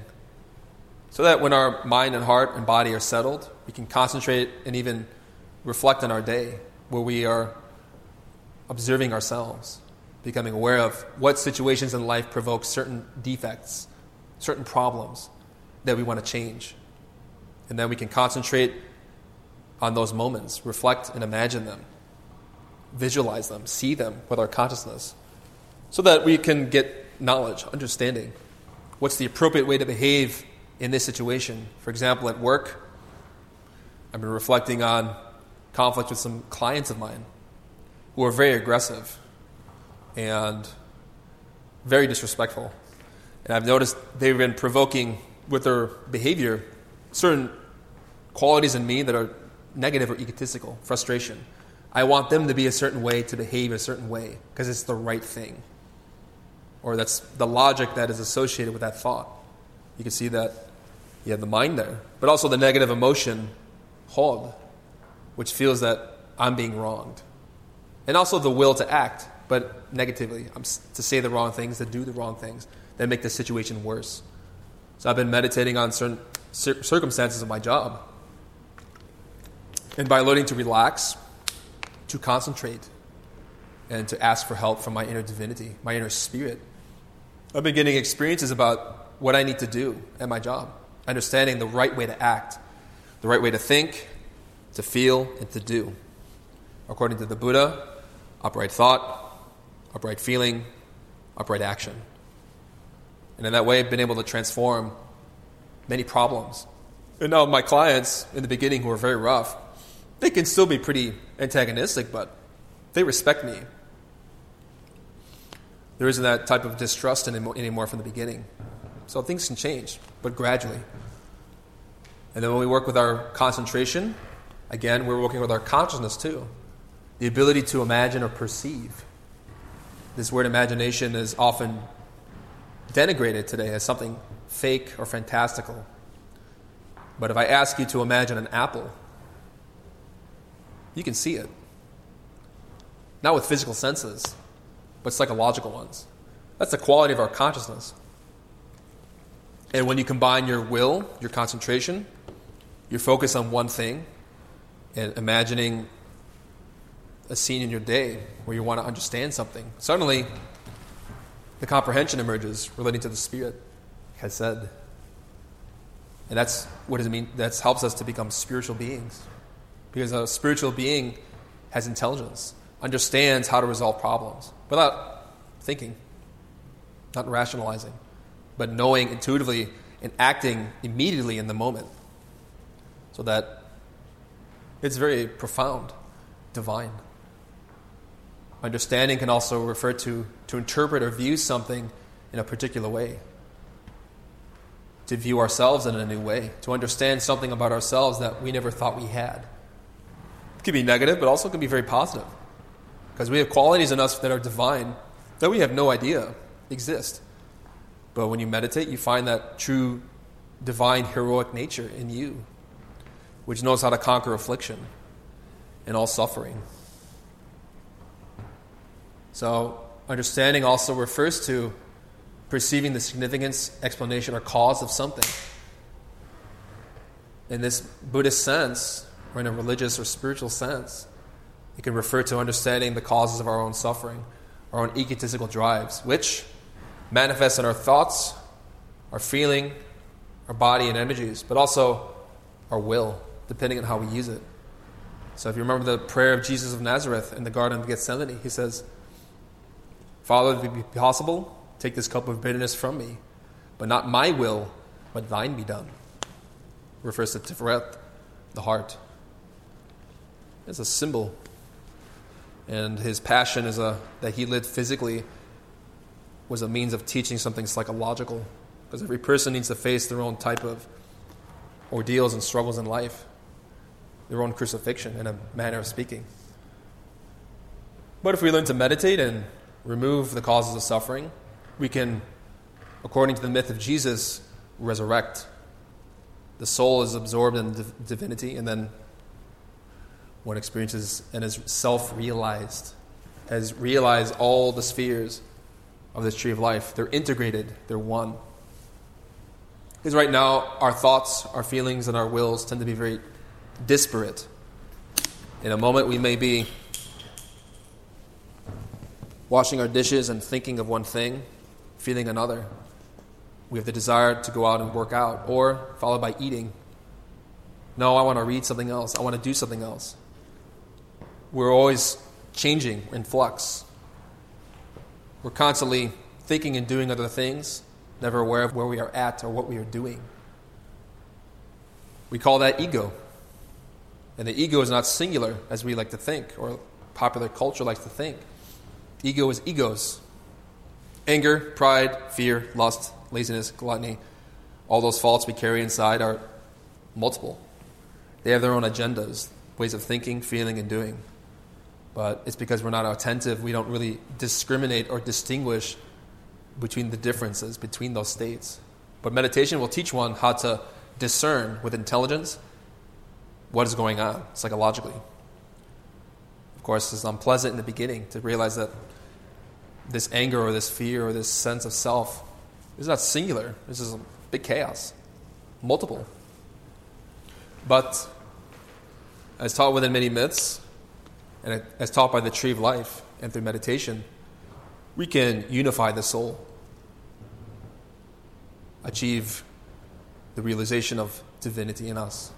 So that when our mind and heart and body are settled, we can concentrate and even reflect on our day, where we are observing ourselves, becoming aware of what situations in life provoke certain defects, certain problems that we want to change. And then we can concentrate on those moments, reflect and imagine them, visualize them, see them with our consciousness, so that we can get knowledge, understanding. What's the appropriate way to behave in this situation? For example, at work, I've been reflecting on conflict with some clients of mine who are very aggressive and very disrespectful. And I've noticed they've been provoking with their behavior certain qualities in me that are negative or egotistical, frustration. I want them to be a certain way, to behave a certain way, because it's the right thing. Or that's the logic that is associated with that thought. You can see that you have the mind there, but also the negative emotion, hod, which feels that I'm being wronged. And also the will to act, but negatively, I'm, to say the wrong things, to do the wrong things, that make the situation worse. So I've been meditating on certain circumstances of my job and by learning to relax, to concentrate, and to ask for help from my inner divinity, my inner spirit, I've been getting experiences about what I need to do at my job, understanding the right way to act, the right way to think, to feel, and to do. According to the Buddha, upright thought, upright feeling, upright action. And in that way, I've been able to transform many problems. And now, my clients in the beginning who were very rough, they can still be pretty antagonistic, but they respect me. There isn't that type of distrust anymore from the beginning. So things can change, but gradually. And then when we work with our concentration, again, we're working with our consciousness too. The ability to imagine or perceive. This word imagination is often denigrated today as something fake or fantastical. But if I ask you to imagine an apple, you can see it. Not with physical senses, but psychological ones. That's the quality of our consciousness. And when you combine your will, your concentration, your focus on one thing, and imagining a scene in your day where you want to understand something, suddenly the comprehension emerges relating to the Spirit, has said. And that's what does it mean? That helps us to become spiritual beings. Because a spiritual being has intelligence, understands how to resolve problems without thinking, not rationalizing, but knowing intuitively and acting immediately in the moment. So that it's very profound, divine. Understanding can also refer to to interpret or view something in a particular way. To view ourselves in a new way, to understand something about ourselves that we never thought we had It can be negative, but also can be very positive. Because we have qualities in us that are divine that we have no idea exist. But when you meditate, you find that true divine heroic nature in you, which knows how to conquer affliction and all suffering. So, understanding also refers to perceiving the significance, explanation, or cause of something. In this Buddhist sense, or in a religious or spiritual sense. It can refer to understanding the causes of our own suffering, our own egotistical drives, which manifest in our thoughts, our feeling, our body and energies, but also our will, depending on how we use it. So if you remember the prayer of Jesus of Nazareth in the Garden of Gethsemane, he says, Father, if it be possible, take this cup of bitterness from me, but not my will, but thine be done. Refers to Tiferet, the heart It's a symbol. And his passion is a, that he lived physically was a means of teaching something psychological. Because every person needs to face their own type of ordeals and struggles in life, their own crucifixion, in a manner of speaking. But if we learn to meditate and remove the causes of suffering, we can according to the myth of Jesus, resurrect. The soul is absorbed in div- divinity, and then one experiences and is self realized, has realized all the spheres of this tree of life. They're integrated, they're one. Because right now, our thoughts, our feelings, and our wills tend to be very disparate. In a moment, we may be washing our dishes and thinking of one thing, feeling another. We have the desire to go out and work out, or followed by eating. No, I want to read something else. I want to do something else. We're always changing in flux. We're constantly thinking and doing other things, never aware of where we are at or what we are doing. We call that ego. And the ego is not singular as we like to think, or popular culture likes to think. Ego is egos anger, pride, fear, lust, laziness, gluttony. All those faults we carry inside are multiple. They have their own agendas, ways of thinking, feeling, and doing. But it's because we're not attentive, we don't really discriminate or distinguish between the differences between those states. But meditation will teach one how to discern with intelligence what is going on psychologically. Of course, it's unpleasant in the beginning to realize that this anger or this fear or this sense of self is not singular. This is a big chaos, multiple. But as taught within many myths, and as taught by the tree of life and through meditation, we can unify the soul, achieve the realization of divinity in us.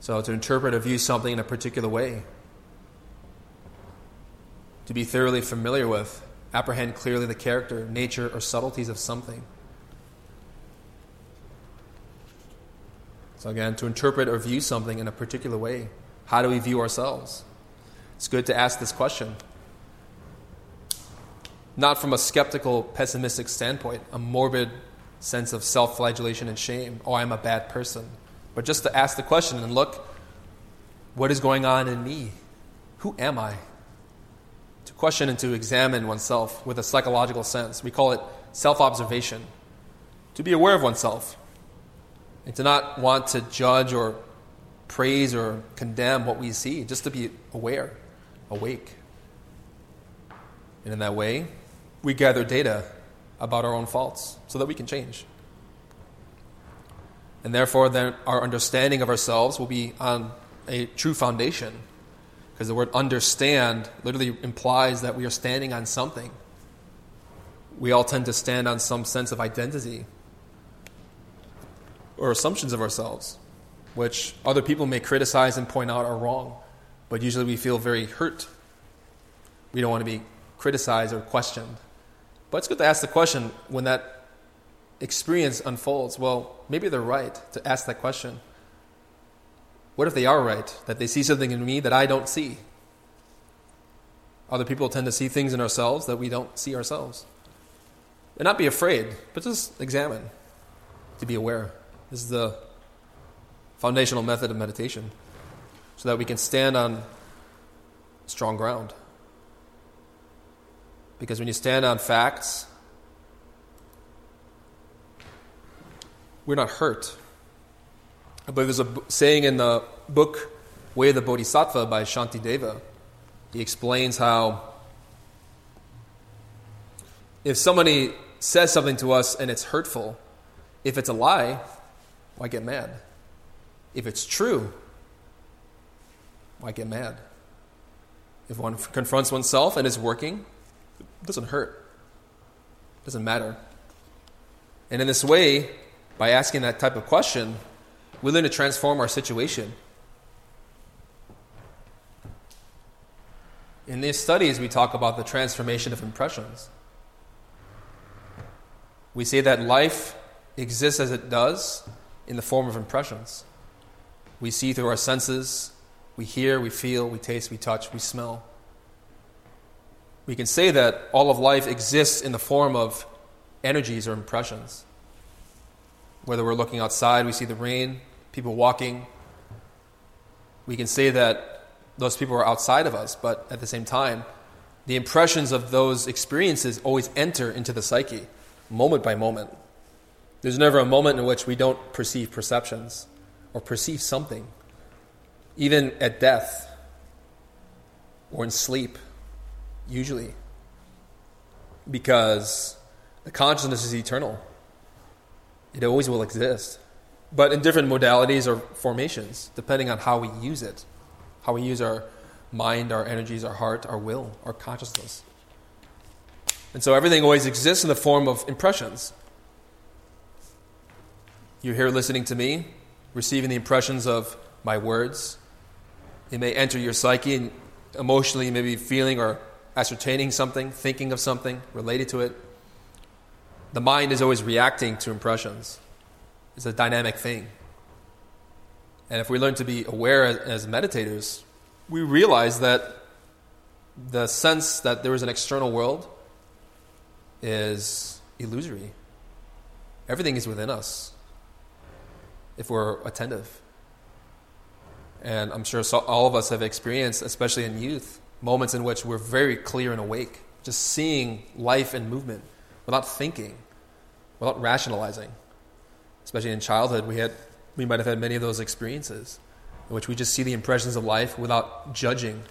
So, to interpret or view something in a particular way, to be thoroughly familiar with, apprehend clearly the character, nature, or subtleties of something. So, again, to interpret or view something in a particular way, how do we view ourselves? It's good to ask this question. Not from a skeptical, pessimistic standpoint, a morbid sense of self flagellation and shame. Oh, I'm a bad person. But just to ask the question and look, what is going on in me? Who am I? To question and to examine oneself with a psychological sense. We call it self observation. To be aware of oneself. And to not want to judge or praise or condemn what we see, just to be aware, awake. And in that way, we gather data about our own faults so that we can change. And therefore, then our understanding of ourselves will be on a true foundation. Because the word understand literally implies that we are standing on something. We all tend to stand on some sense of identity or assumptions of ourselves, which other people may criticize and point out are wrong. But usually we feel very hurt. We don't want to be criticized or questioned. But it's good to ask the question when that experience unfolds. Well, maybe they're right to ask that question. What if they are right? That they see something in me that I don't see? Other people tend to see things in ourselves that we don't see ourselves. And not be afraid, but just examine, to be aware. This is the foundational method of meditation, so that we can stand on strong ground. Because when you stand on facts, we're not hurt. I believe there's a saying in the book Way of the Bodhisattva by Shantideva. He explains how if somebody says something to us and it's hurtful, if it's a lie, why get mad? If it's true, why get mad? If one confronts oneself and is working, it doesn't hurt. It doesn't matter. And in this way, by asking that type of question, learn to transform our situation. In these studies, we talk about the transformation of impressions. We say that life exists as it does in the form of impressions. We see through our senses, we hear, we feel, we taste, we touch, we smell. We can say that all of life exists in the form of energies or impressions. Whether we're looking outside, we see the rain, people walking. We can say that those people are outside of us, but at the same time, the impressions of those experiences always enter into the psyche, moment by moment. There's never a moment in which we don't perceive perceptions or perceive something, even at death or in sleep, usually, because the consciousness is eternal. It always will exist, but in different modalities or formations, depending on how we use it, how we use our mind, our energies, our heart, our will, our consciousness. And so everything always exists in the form of impressions. You're here listening to me, receiving the impressions of my words. It may enter your psyche and emotionally you may be feeling or ascertaining something, thinking of something related to it. The mind is always reacting to impressions. It's a dynamic thing. And if we learn to be aware as, meditators, we realize that the sense that there is an external world is illusory. Everything is within us if we're attentive. And I'm sure all of us have experienced, especially in youth, moments in which we're very clear and awake, just seeing life and movement without thinking, without rationalizing. Especially in childhood, we, had, we might have had many of those experiences in which we just see the impressions of life without judging,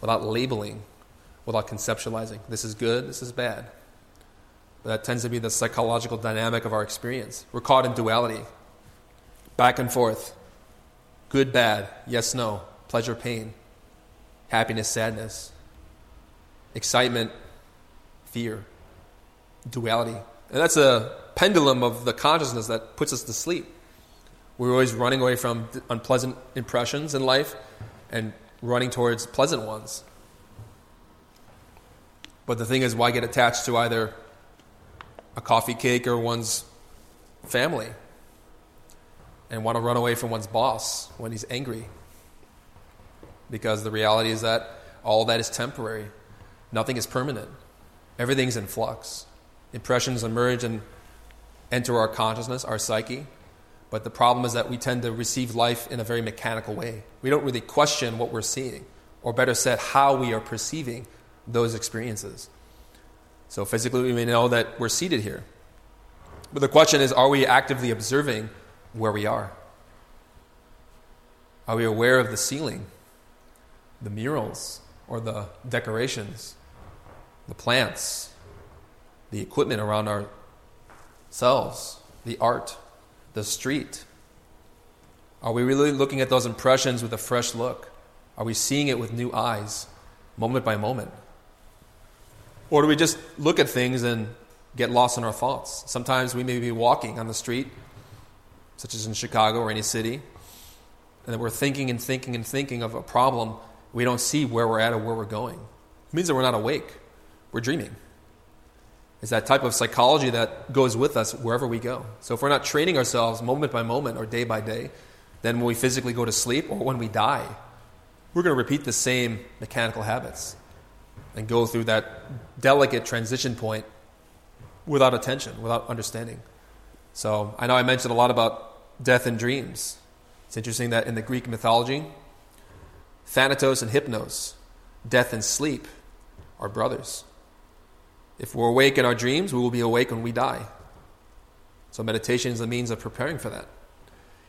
without labeling, without conceptualizing. This is good, this is bad. But that tends to be the psychological dynamic of our experience. We're caught in duality, back and forth good, bad, yes, no, pleasure, pain, happiness, sadness, excitement, fear, duality. And that's a pendulum of the consciousness that puts us to sleep. We're always running away from unpleasant impressions in life and running towards pleasant ones. But the thing is, why get attached to either a coffee cake or one's family and want to run away from one's boss when he's angry? Because the reality is that all that is temporary, nothing is permanent, everything's in flux. Impressions emerge and enter our consciousness, our psyche but the problem is that we tend to receive life in a very mechanical way. We don't really question what we're seeing, or better said, how we are perceiving those experiences. So physically, we may know that we're seated here. But the question is are we actively observing where we are? Are we aware of the ceiling, the murals, or the decorations, the plants, the equipment around ourselves, the art? the street? Are we really looking at those impressions with a fresh look? Are we seeing it with new eyes, moment by moment? Or do we just look at things and get lost in our thoughts? Sometimes we may be walking on the street, such as in Chicago or any city, and we're thinking and thinking and thinking of a problem. We don't see where we're at or where we're going. It means that we're not awake, we're dreaming. It's that type of psychology that goes with us wherever we go. So if we're not training ourselves moment by moment or day by day, then when we physically go to sleep or when we die, we're going to repeat the same mechanical habits and go through that delicate transition point without attention, without understanding. So I know I mentioned a lot about death and dreams. It's interesting that in the Greek mythology, Thanatos and Hypnos, death and sleep, are brothers. If we're awake in our dreams, we will be awake when we die. So, meditation is a means of preparing for that.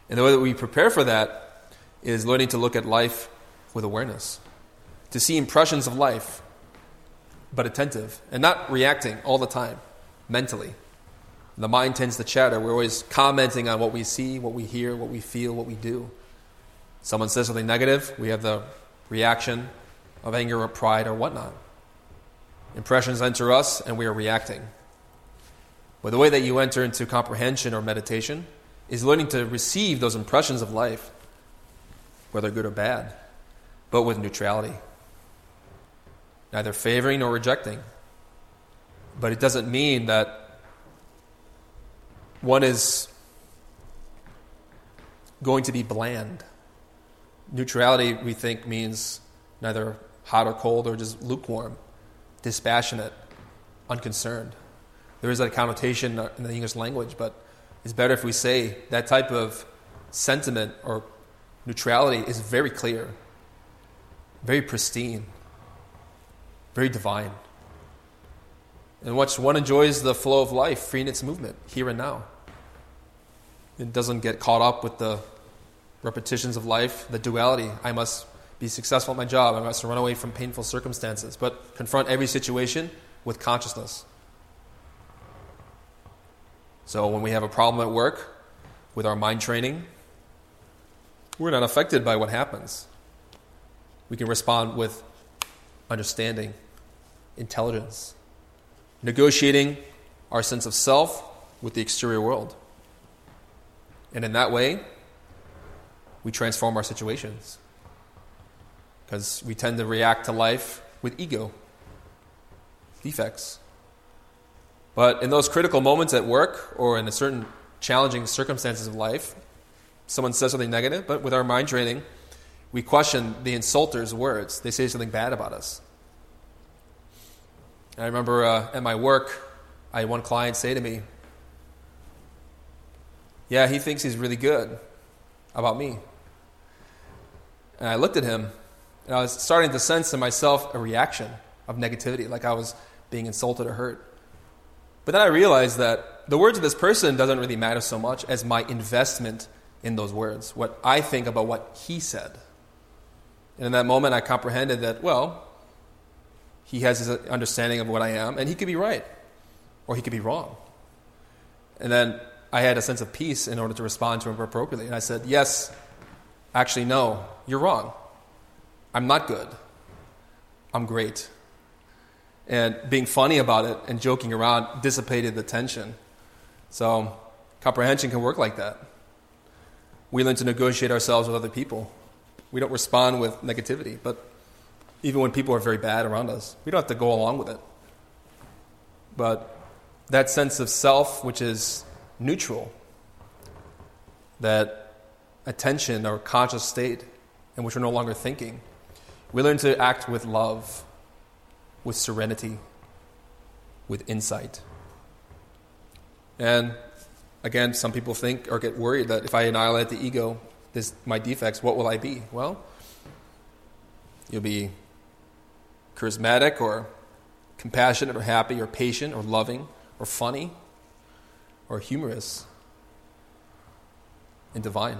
And the way that we prepare for that is learning to look at life with awareness, to see impressions of life, but attentive, and not reacting all the time mentally. The mind tends to chatter. We're always commenting on what we see, what we hear, what we feel, what we do. Someone says something negative, we have the reaction of anger or pride or whatnot. Impressions enter us and we are reacting. But the way that you enter into comprehension or meditation is learning to receive those impressions of life, whether good or bad, but with neutrality. Neither favoring nor rejecting. But it doesn't mean that one is going to be bland. Neutrality, we think, means neither hot or cold or just lukewarm dispassionate, unconcerned. There is a connotation in the English language, but it's better if we say that type of sentiment or neutrality is very clear, very pristine, very divine, in which one enjoys the flow of life, free in its movement, here and now. It doesn't get caught up with the repetitions of life, the duality. I must be successful at my job, I must run away from painful circumstances, but confront every situation with consciousness. So when we have a problem at work with our mind training, we're not affected by what happens. We can respond with understanding, intelligence, negotiating our sense of self with the exterior world. And in that way, we transform our situations. Because we tend to react to life with ego, defects. But in those critical moments at work or in a certain challenging circumstances of life, someone says something negative, but with our mind training, we question the insulter's words. They say something bad about us. I remember uh, at my work, I had one client say to me, Yeah, he thinks he's really good about me. And I looked at him, and I was starting to sense in myself a reaction of negativity, like I was being insulted or hurt. But then I realized that the words of this person doesn't really matter so much as my investment in those words, what I think about what he said. And in that moment, I comprehended that, well, he has his understanding of what I am, and he could be right, or he could be wrong. And then I had a sense of peace in order to respond to him appropriately. And I said, Yes, actually, no, you're wrong. I'm not good. I'm great. And being funny about it and joking around dissipated the tension. So, comprehension can work like that. We learn to negotiate ourselves with other people. We don't respond with negativity, but even when people are very bad around us, we don't have to go along with it. But that sense of self, which is neutral, that attention or conscious state in which we're no longer thinking, we learn to act with love, with serenity, with insight. And again, some people think or get worried that if I annihilate the ego, this, my defects, what will I be? Well, you'll be charismatic or compassionate or happy or patient or loving or funny or humorous and divine.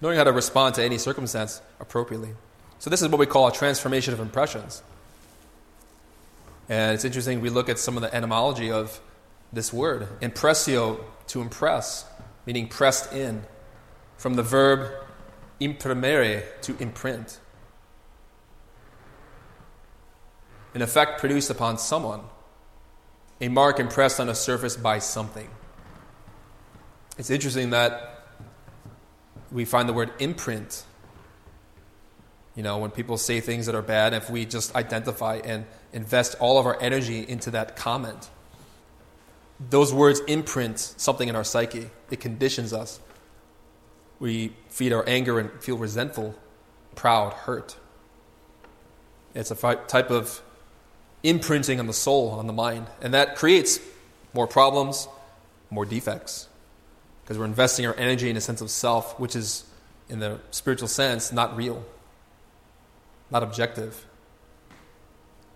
Knowing how to respond to any circumstance appropriately. So, this is what we call a transformation of impressions. And it's interesting, we look at some of the etymology of this word impressio, to impress, meaning pressed in, from the verb imprimere, to imprint. An effect produced upon someone, a mark impressed on a surface by something. It's interesting that we find the word imprint. You know, when people say things that are bad, if we just identify and invest all of our energy into that comment, those words imprint something in our psyche. It conditions us. We feed our anger and feel resentful, proud, hurt. It's a type of imprinting on the soul, on the mind. And that creates more problems, more defects because we're investing our energy in a sense of self, which is, in the spiritual sense, not real, not objective.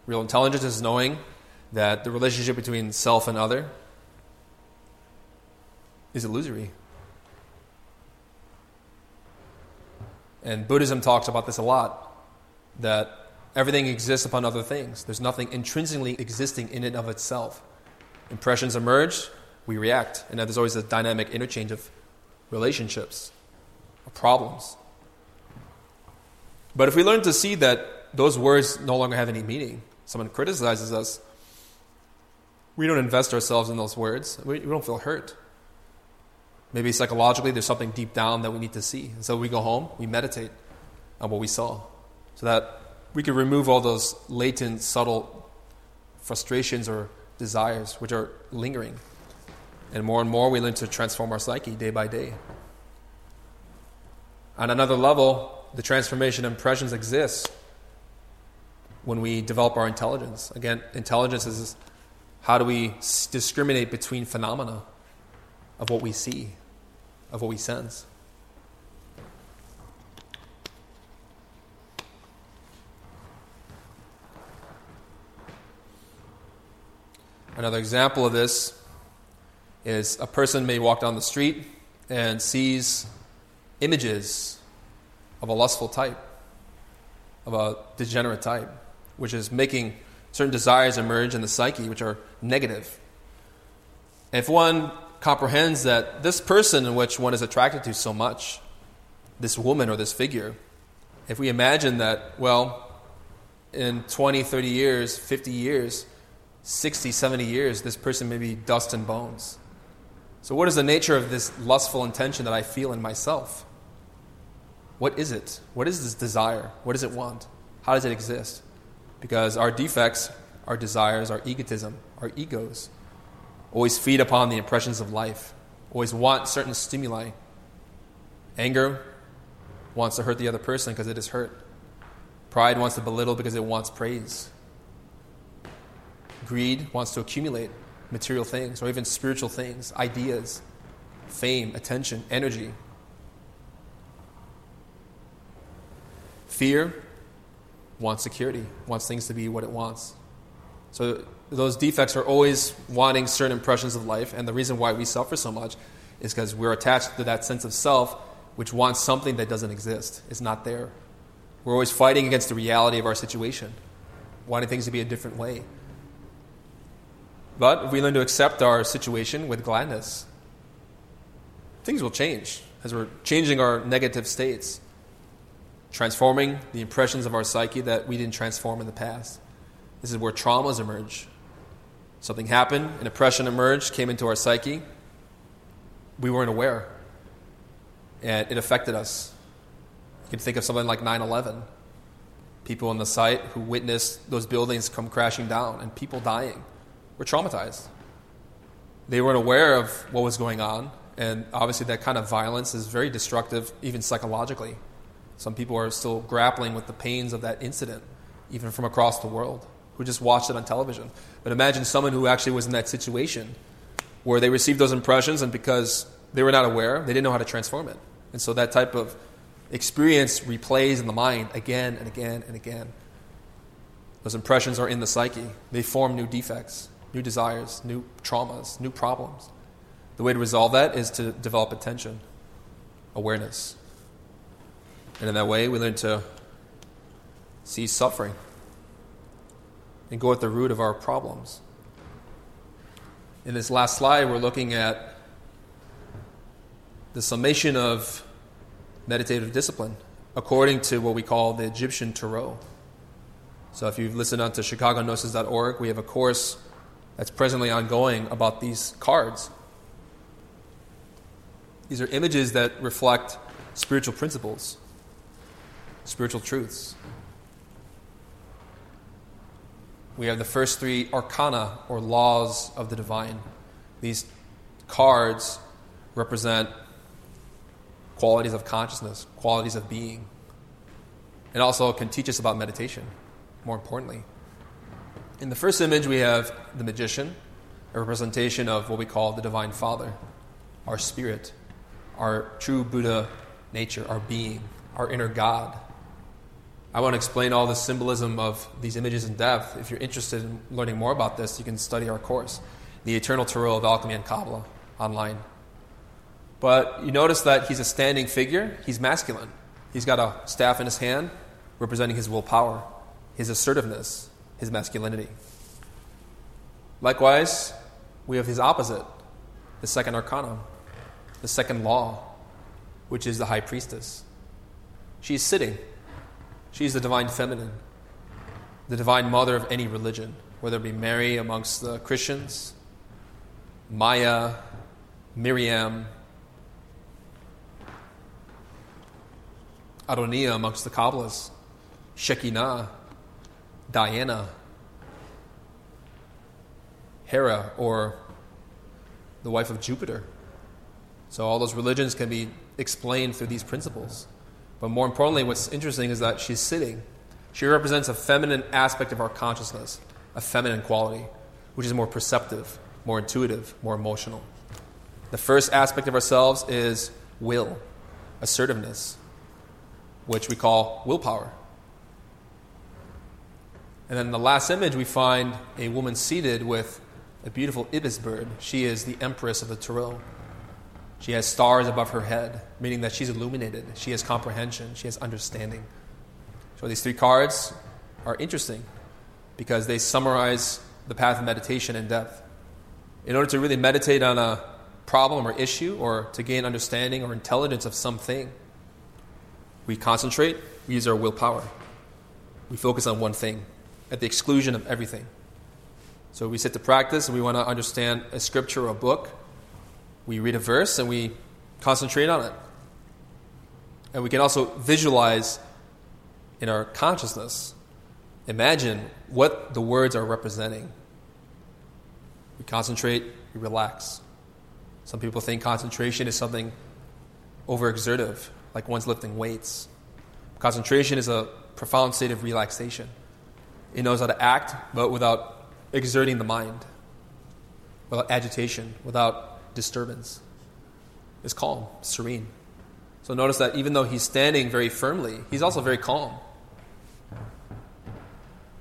Real intelligence is knowing that the relationship between self and other is illusory. And Buddhism talks about this a lot that everything exists upon other things. There's nothing intrinsically existing in and of itself. Impressions emerge, we react. And there's always a dynamic interchange of relationships, of problems. But if we learn to see that those words no longer have any meaning, someone criticizes us, we don't invest ourselves in those words. We, we don't feel hurt. Maybe psychologically there's something deep down that we need to see. And so we go home, we meditate on what we saw so that we can remove all those latent, subtle frustrations or desires which are lingering. And more and more, we learn to transform our psyche day by day. On another level, the transformation of impressions exist when we develop our intelligence. Again, intelligence is how do we discriminate between phenomena of what we see, of what we sense. Another example of this is a person may walk down the street and sees images of a lustful type, of a degenerate type, which is making certain desires emerge in the psyche which are negative. if one comprehends that this person in which one is attracted to so much, this woman or this figure, if we imagine that, well, in 20, 30 years, 50 years, 60, 70 years, this person may be dust and bones. So, what is the nature of this lustful intention that I feel in myself? What is it? What is this desire? What does it want? How does it exist? Because our defects, our desires, our egotism, our egos, always feed upon the impressions of life, always want certain stimuli. Anger wants to hurt the other person because it is hurt. Pride wants to belittle because it wants praise. Greed wants to accumulate material things or even spiritual things, ideas, fame, attention, energy. Fear wants security, wants things to be what it wants. So those defects are always wanting certain impressions of life, and the reason why we suffer so much is because we're attached to that sense of self which wants something that doesn't exist, is not there. We're always fighting against the reality of our situation, wanting things to be a different way. But if we learn to accept our situation with gladness, things will change as we're changing our negative states, transforming the impressions of our psyche that we didn't transform in the past. This is where traumas emerge. Something happened, an oppression emerged, came into our psyche. We weren't aware, and it affected us. You can think of something like 9 11. People on the site who witnessed those buildings come crashing down and people dying were traumatized. They weren't aware of what was going on, and obviously, that kind of violence is very destructive, even psychologically. Some people are still grappling with the pains of that incident, even from across the world, who just watched it on television. But imagine someone who actually was in that situation where they received those impressions, and because they were not aware, they didn't know how to transform it. And so that type of experience replays in the mind again and again and again. Those impressions are in the psyche. They form new defects, new desires, new traumas, new problems. The way to resolve that is to develop attention, awareness. And in that way, we learn to see suffering and go at the root of our problems. In this last slide, we're looking at the summation of meditative discipline according to what we call the Egyptian Tarot. So if you've listened on to chicagognosis.org, we have a course that's presently ongoing about these cards. These are images that reflect spiritual principles, spiritual truths. We have the first three arcana or laws of the divine. These cards represent qualities of consciousness, qualities of being. And also can teach us about meditation, more importantly. In the first image, we have the magician, a representation of what we call the Divine Father, our spirit, our true Buddha nature, our being, our inner God. I want to explain all the symbolism of these images in depth. If you're interested in learning more about this, you can study our course, The Eternal Tarot of Alchemy and Kabbalah, online. But you notice that he's a standing figure. He's masculine. He's got a staff in his hand representing his willpower, his assertiveness, his masculinity. Likewise, we have his opposite, the second arcana, the second law, which is the high priestess. She's sitting. She's the divine feminine, the divine mother of any religion, whether it be Mary amongst the Christians, Maya, Miriam, Adonia amongst the Kabbalists, Shekinah, Diana, Hera, or the wife of Jupiter. So all those religions can be explained through these principles. But more importantly, what's interesting is that she's sitting. She represents a feminine aspect of our consciousness, a feminine quality, which is more perceptive, more intuitive, more emotional. The first aspect of ourselves is will, assertiveness, which we call willpower. And then in the last image, we find a woman seated with a beautiful ibis bird. She is the empress of the Tarot. She has stars above her head, meaning that she's illuminated. She has comprehension. She has understanding. So these three cards are interesting because they summarize the path of meditation in depth. In order to really meditate on a problem or issue or to gain understanding or intelligence of something, we concentrate, we use our willpower. We focus on one thing at the exclusion of everything. So we sit to practice and we want to understand a scripture or a book. We read a verse and we concentrate on it. And we can also visualize in our consciousness, imagine what the words are representing. We concentrate, we relax. Some people think concentration is something overexertive, like one's lifting weights. Concentration is a profound state of relaxation. It knows how to act, but without exerting the mind, without agitation, without disturbance. It's calm, serene. So notice that even though he's standing very firmly, he's also very calm.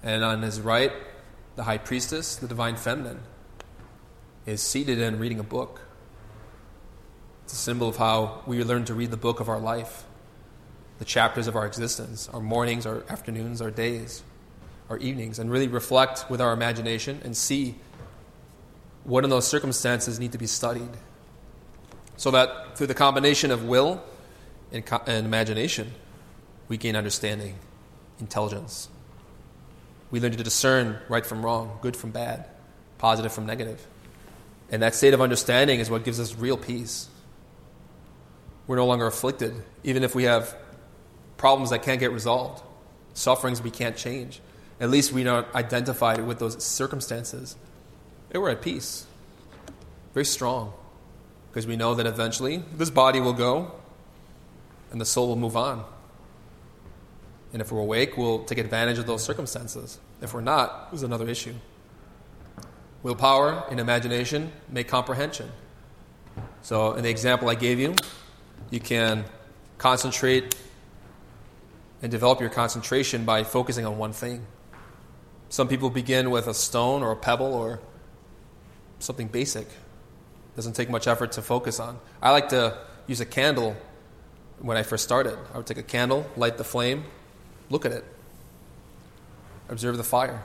And on his right, the high priestess, the divine feminine, is seated and reading a book. It's a symbol of how we learn to read the book of our life, the chapters of our existence, our mornings, our afternoons, our days, our evenings, and really reflect with our imagination and see what in those circumstances need to be studied. So that through the combination of will and, co- and imagination, we gain understanding, intelligence. We learn to discern right from wrong, good from bad, positive from negative. And that state of understanding is what gives us real peace. We're no longer afflicted, even if we have problems that can't get resolved, sufferings we can't change. At least we don't identify with those circumstances. And we're at peace, very strong, because we know that eventually this body will go and the soul will move on. And if we're awake, we'll take advantage of those circumstances. If we're not, there's another issue. Willpower and imagination make comprehension. So, in the example I gave you, you can concentrate and develop your concentration by focusing on one thing. Some people begin with a stone or a pebble or something basic. Doesn't take much effort to focus on. I like to use a candle when I first started. I would take a candle, light the flame, look at it, observe the fire.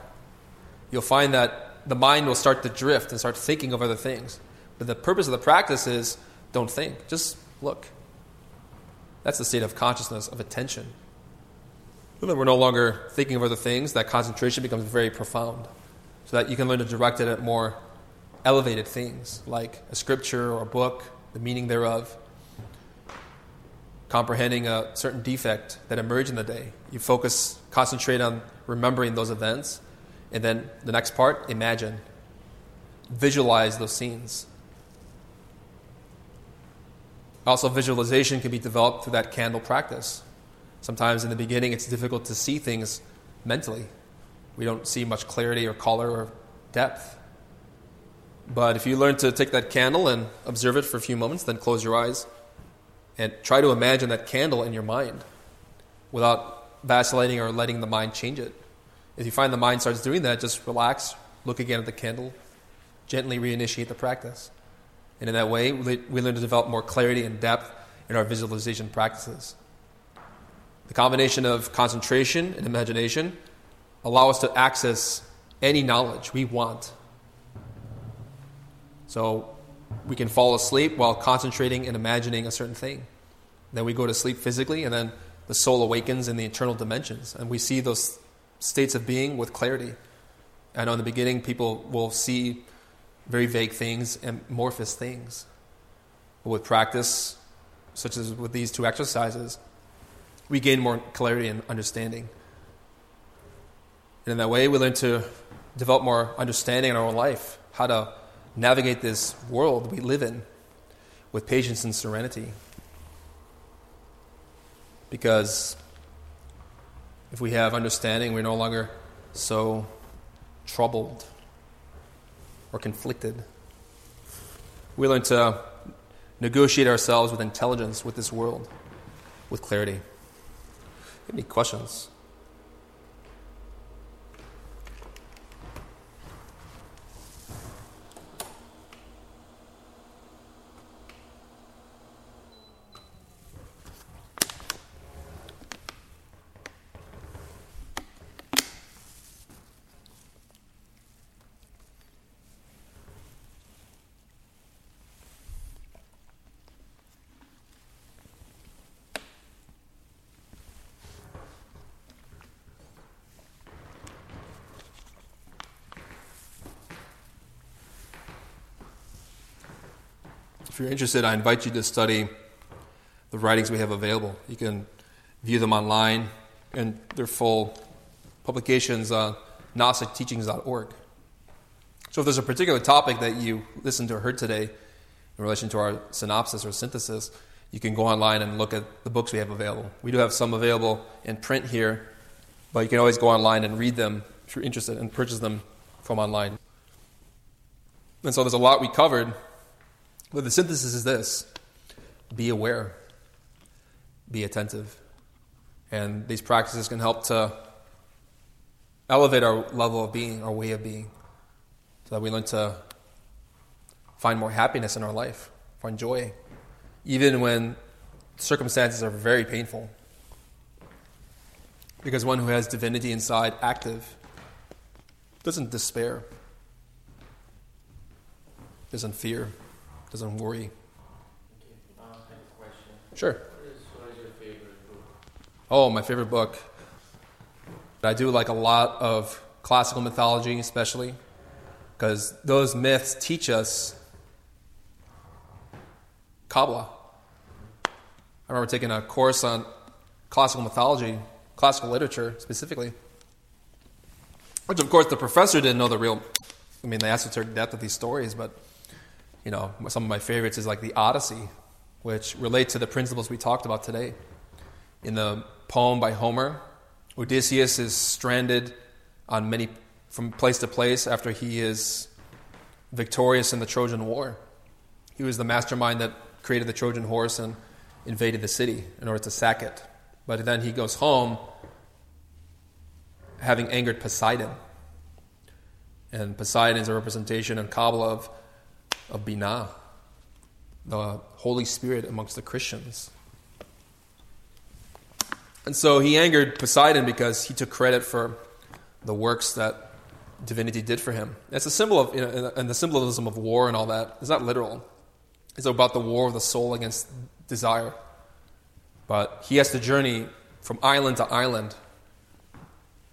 You'll find that the mind will start to drift and start thinking of other things. But the purpose of the practice is don't think, just look. That's the state of consciousness, of attention. So we're no longer thinking of other things, that concentration becomes very profound. So that you can learn to direct it at more elevated things, like a scripture or a book, the meaning thereof, comprehending a certain defect that emerged in the day. You focus, concentrate on remembering those events, and then the next part, imagine. Visualize those scenes. Also, visualization can be developed through that candle practice. Sometimes in the beginning, it's difficult to see things mentally. We don't see much clarity or color or depth. But if you learn to take that candle and observe it for a few moments, then close your eyes and try to imagine that candle in your mind without vacillating or letting the mind change it. If you find the mind starts doing that, just relax, look again at the candle, gently reinitiate the practice. And in that way, we learn to develop more clarity and depth in our visualization practices. The combination of concentration and imagination allow us to access any knowledge we want. So we can fall asleep while concentrating and imagining a certain thing. Then we go to sleep physically, and then the soul awakens in the eternal dimensions, and we see those states of being with clarity. I know in the beginning, people will see very vague things, and amorphous things. But with practice, such as with these two exercises, we gain more clarity and understanding. And in that way, we learn to develop more understanding in our own life, how to navigate this world we live in with patience and serenity. Because if we have understanding, we're no longer so troubled or conflicted. We learn to negotiate ourselves with intelligence with this world, with clarity. Any questions? Interested, I invite you to study the writings we have available. You can view them online, and they're full publications uh, on gnosticteachings.org. So if there's a particular topic that you listened to or heard today in relation to our synopsis or synthesis, you can go online and look at the books we have available. We do have some available in print here, but you can always go online and read them if you're interested and purchase them from online. And so there's a lot we covered, but the synthesis is this be aware, be attentive. And these practices can help to elevate our level of being, our way of being, so that we learn to find more happiness in our life, find joy even when circumstances are very painful. Because one who has divinity inside active doesn't despair, doesn't fear, doesn't worry. Um, sure. What is, what is your favorite book? Oh, my favorite book. I do like a lot of classical mythology, especially, because those myths teach us Kabbalah. I remember taking a course on classical mythology, classical literature specifically, which of course the professor didn't know the real, I mean, the esoteric depth of these stories, but you know, some of my favorites is like the Odyssey, which relate to the principles we talked about today. In the poem by Homer, Odysseus is stranded on many from place to place after he is victorious in the Trojan War. He was the mastermind that created the Trojan horse and invaded the city in order to sack it. But then he goes home having angered Poseidon. And Poseidon is a representation in Kabbalah of, of Binah, the Holy Spirit amongst the Christians. And so he angered Poseidon because he took credit for the works that divinity did for him. It's a symbol of, you know, and the symbolism of war and all that is not literal. It's about the war of the soul against desire. But he has to journey from island to island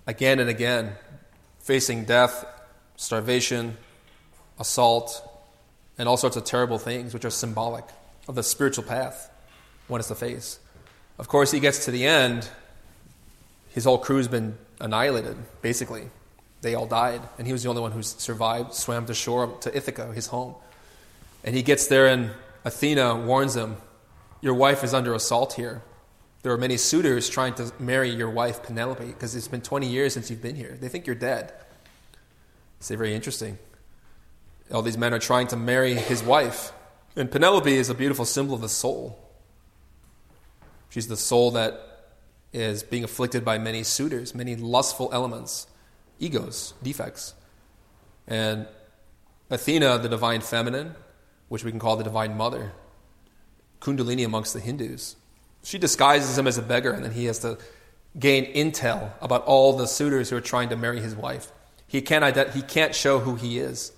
again and again, facing death, starvation, assault, and all sorts of terrible things, which are symbolic of the spiritual path one has to face. Of course, he gets to the end, his whole crew's been annihilated, basically. They all died, and he was the only one who survived, swam to shore to Ithaca, his home. And he gets there, and Athena warns him Your wife is under assault here. There are many suitors trying to marry your wife, Penelope, because it's been 20 years since you've been here. They think you're dead. It's very interesting. All these men are trying to marry his wife. And Penelope is a beautiful symbol of the soul. She's the soul that is being afflicted by many suitors, many lustful elements, egos, defects. And Athena, the divine feminine, which we can call the Divine Mother, Kundalini amongst the Hindus. She disguises him as a beggar, and then he has to gain intel about all the suitors who are trying to marry his wife. He can't, ident- he can't show who he is.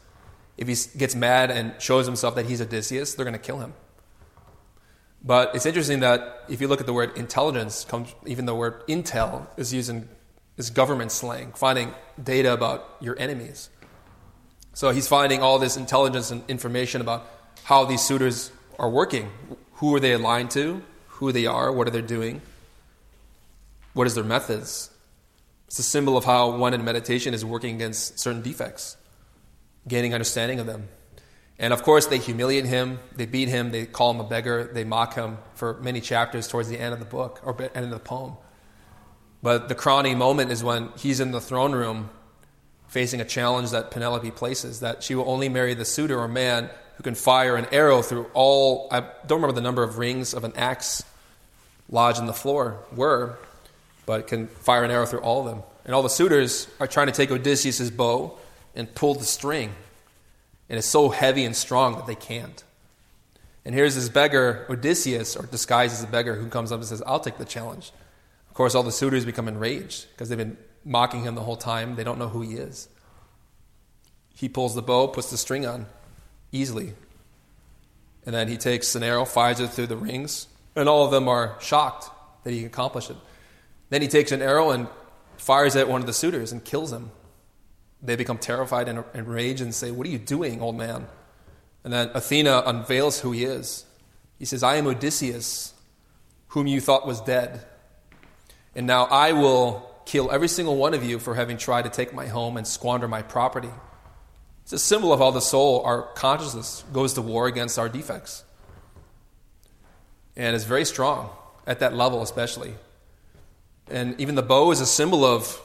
If he gets mad and shows himself that he's Odysseus, they're going to kill him. But it's interesting that if you look at the word intelligence, comes, even the word intel is used in is government slang, finding data about your enemies. So he's finding all this intelligence and information about how these suitors are working. Who are they aligned to? Who they are? What are they doing? What is their methods? It's a symbol of how one in meditation is working against certain defects, gaining understanding of them. And of course, they humiliate him, they beat him, they call him a beggar, they mock him for many chapters towards the end of the book or end of the poem. But the crowning moment is when he's in the throne room facing a challenge that Penelope places that she will only marry the suitor or man who can fire an arrow through all, I don't remember the number of rings of an axe lodged in the floor were, but can fire an arrow through all of them. And all the suitors are trying to take Odysseus' bow and pull the string. And it's so heavy and strong that they can't. And here's this beggar, Odysseus, or disguised as a beggar, who comes up and says, I'll take the challenge. Of course, all the suitors become enraged because they've been mocking him the whole time. They don't know who he is. He pulls the bow, puts the string on easily. And then he takes an arrow, fires it through the rings, and all of them are shocked that he can accomplish it. Then he takes an arrow and fires at one of the suitors and kills him. They become terrified and enraged and say, What are you doing, old man? And then Athena unveils who he is. He says, I am Odysseus, whom you thought was dead. And now I will kill every single one of you for having tried to take my home and squander my property. It's a symbol of how the soul, our consciousness, goes to war against our defects. And it's very strong at that level, especially. And even the bow is a symbol of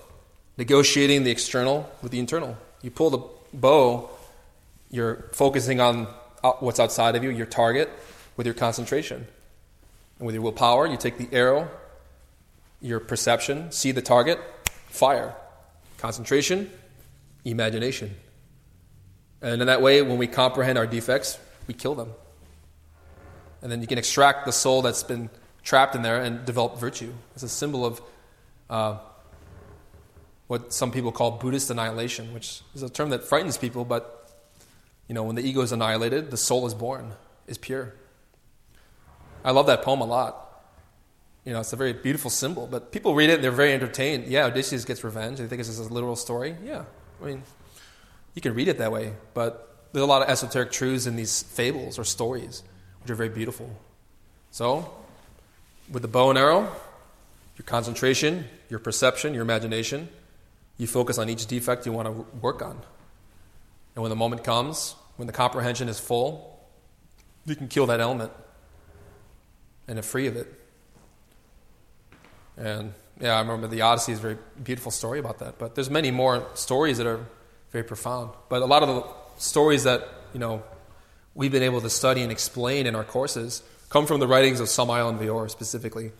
negotiating the external with the internal. You pull the bow, you're focusing on what's outside of you, your target, with your concentration. And with your willpower, you take the arrow, your perception, see the target, fire. Concentration, imagination. And in that way, when we comprehend our defects, we kill them. And then you can extract the soul that's been trapped in there and develop virtue. It's a symbol of uh, what some people call Buddhist annihilation, which is a term that frightens people, but you know, when the ego is annihilated, the soul is born, is pure. I love that poem a lot. You know, it's a very beautiful symbol, but people read it and they're very entertained. Yeah, Odysseus gets revenge. They think it's just a literal story. Yeah, I mean, you can read it that way, but there's a lot of esoteric truths in these fables or stories, which are very beautiful. So, with the bow and arrow, your concentration, your perception, your imagination, you focus on each defect you want to work on. And when the moment comes, when the comprehension is full, you can kill that element and are free of it. And yeah, I remember the Odyssey is a very beautiful story about that. But there's many more stories that are very profound. But a lot of the stories that, you know, we've been able to study and explain in our courses come from the writings of Samael Aun Weor specifically.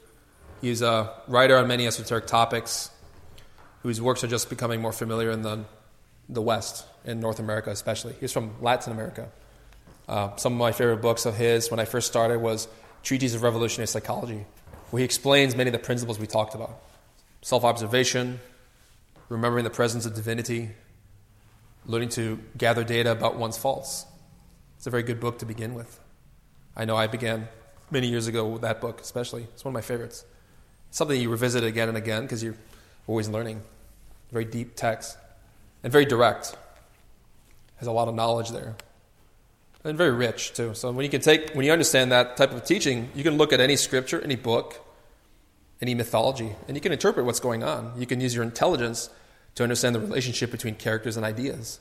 He's a writer on many esoteric topics whose works are just becoming more familiar in the, the West, in North America especially. He's from Latin America. Uh, some of my favorite books of his when I first started was Treatise of Revolutionary Psychology, where he explains many of the principles we talked about self observation, remembering the presence of divinity, learning to gather data about one's faults. It's a very good book to begin with. I know I began many years ago with that book, especially. It's one of my favorites. something you revisit again and again because you're always learning. Very deep text and very direct. Has a lot of knowledge there and very rich too. So when you can take, when you understand that type of teaching, you can look at any scripture, any book, any mythology, and you can interpret what's going on. You can use your intelligence to understand the relationship between characters and ideas.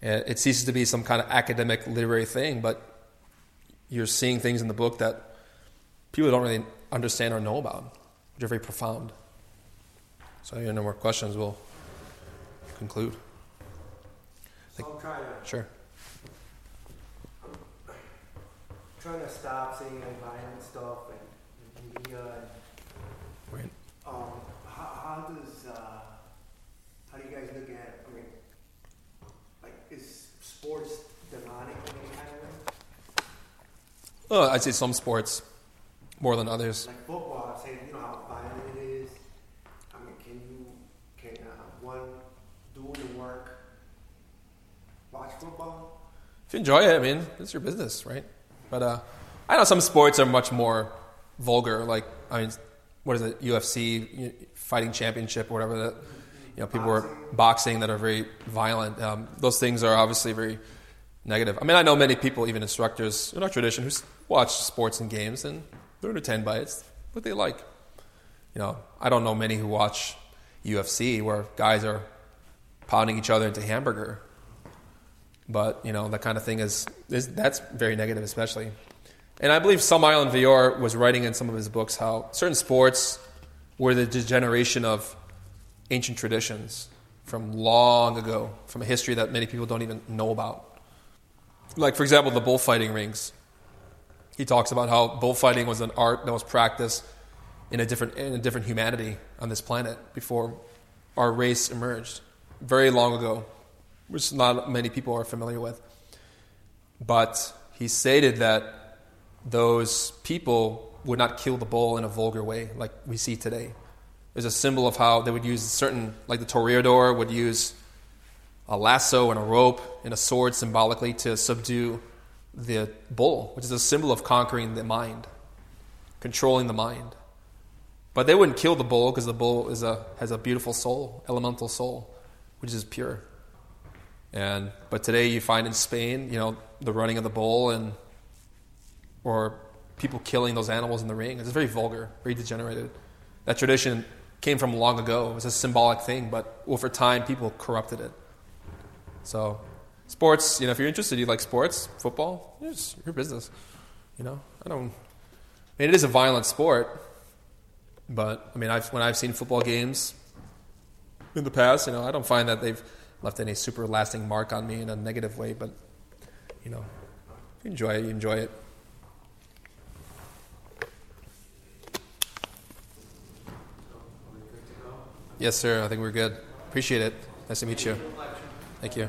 And it ceases to be some kind of academic literary thing, but you're seeing things in the book that people don't really understand or know about, which are very profound. So, if you have no more questions, we'll conclude. So I'll try to Sure. trying to stop seeing like violent stuff and media and Right. um how, how does uh how do you guys look at I mean like is sports demonic in any kind of way? Well, I'd say some sports more than others. Like football, I'm saying you know how violent it is. I mean can you can uh, one do the work If you enjoy it, I mean, it's your business, right? But uh, I know some sports are much more vulgar. Like, I mean, what is it, UFC, fighting championship, or whatever that, you know, people are boxing that are very violent. Um, those things are obviously very negative. I mean, I know many people, even instructors in our tradition, who watch sports and games and they're entertained by it. It's what they like. You know, I don't know many who watch UFC where guys are pounding each other into hamburger but you know that kind of thing is, is that's very negative, especially. And I believe Samael Aun Weor was writing in some of his books how certain sports were the degeneration of ancient traditions from long ago, from a history that many people don't even know about. Like, for example, the bullfighting rings. He talks about how bullfighting was an art that was practiced in a different, in a different humanity on this planet before our race emerged, very long ago which not many people are familiar with. But he stated that those people would not kill the bull in a vulgar way like we see today. There's a symbol of how they would use certain, like the toreador would use a lasso and a rope and a sword symbolically to subdue the bull, which is a symbol of conquering the mind, controlling the mind. But they wouldn't kill the bull because the bull is a, has a beautiful soul, elemental soul, which is pure. And but today you find in Spain, you know, the running of the bull and or people killing those animals in the ring. It's very vulgar, very degenerated. That tradition came from long ago. It was a symbolic thing, but over time people corrupted it. So sports, you know, if you're interested, you like sports, football, it's your business. You know, I don't. I mean, it is a violent sport, but I mean, I've, when I've seen football games in the past, you know, I don't find that they've left any super lasting mark on me in a negative way. But you know, if you enjoy it, you enjoy it. Yes, sir. I think we're good. Appreciate it. Nice to meet you. Thank you.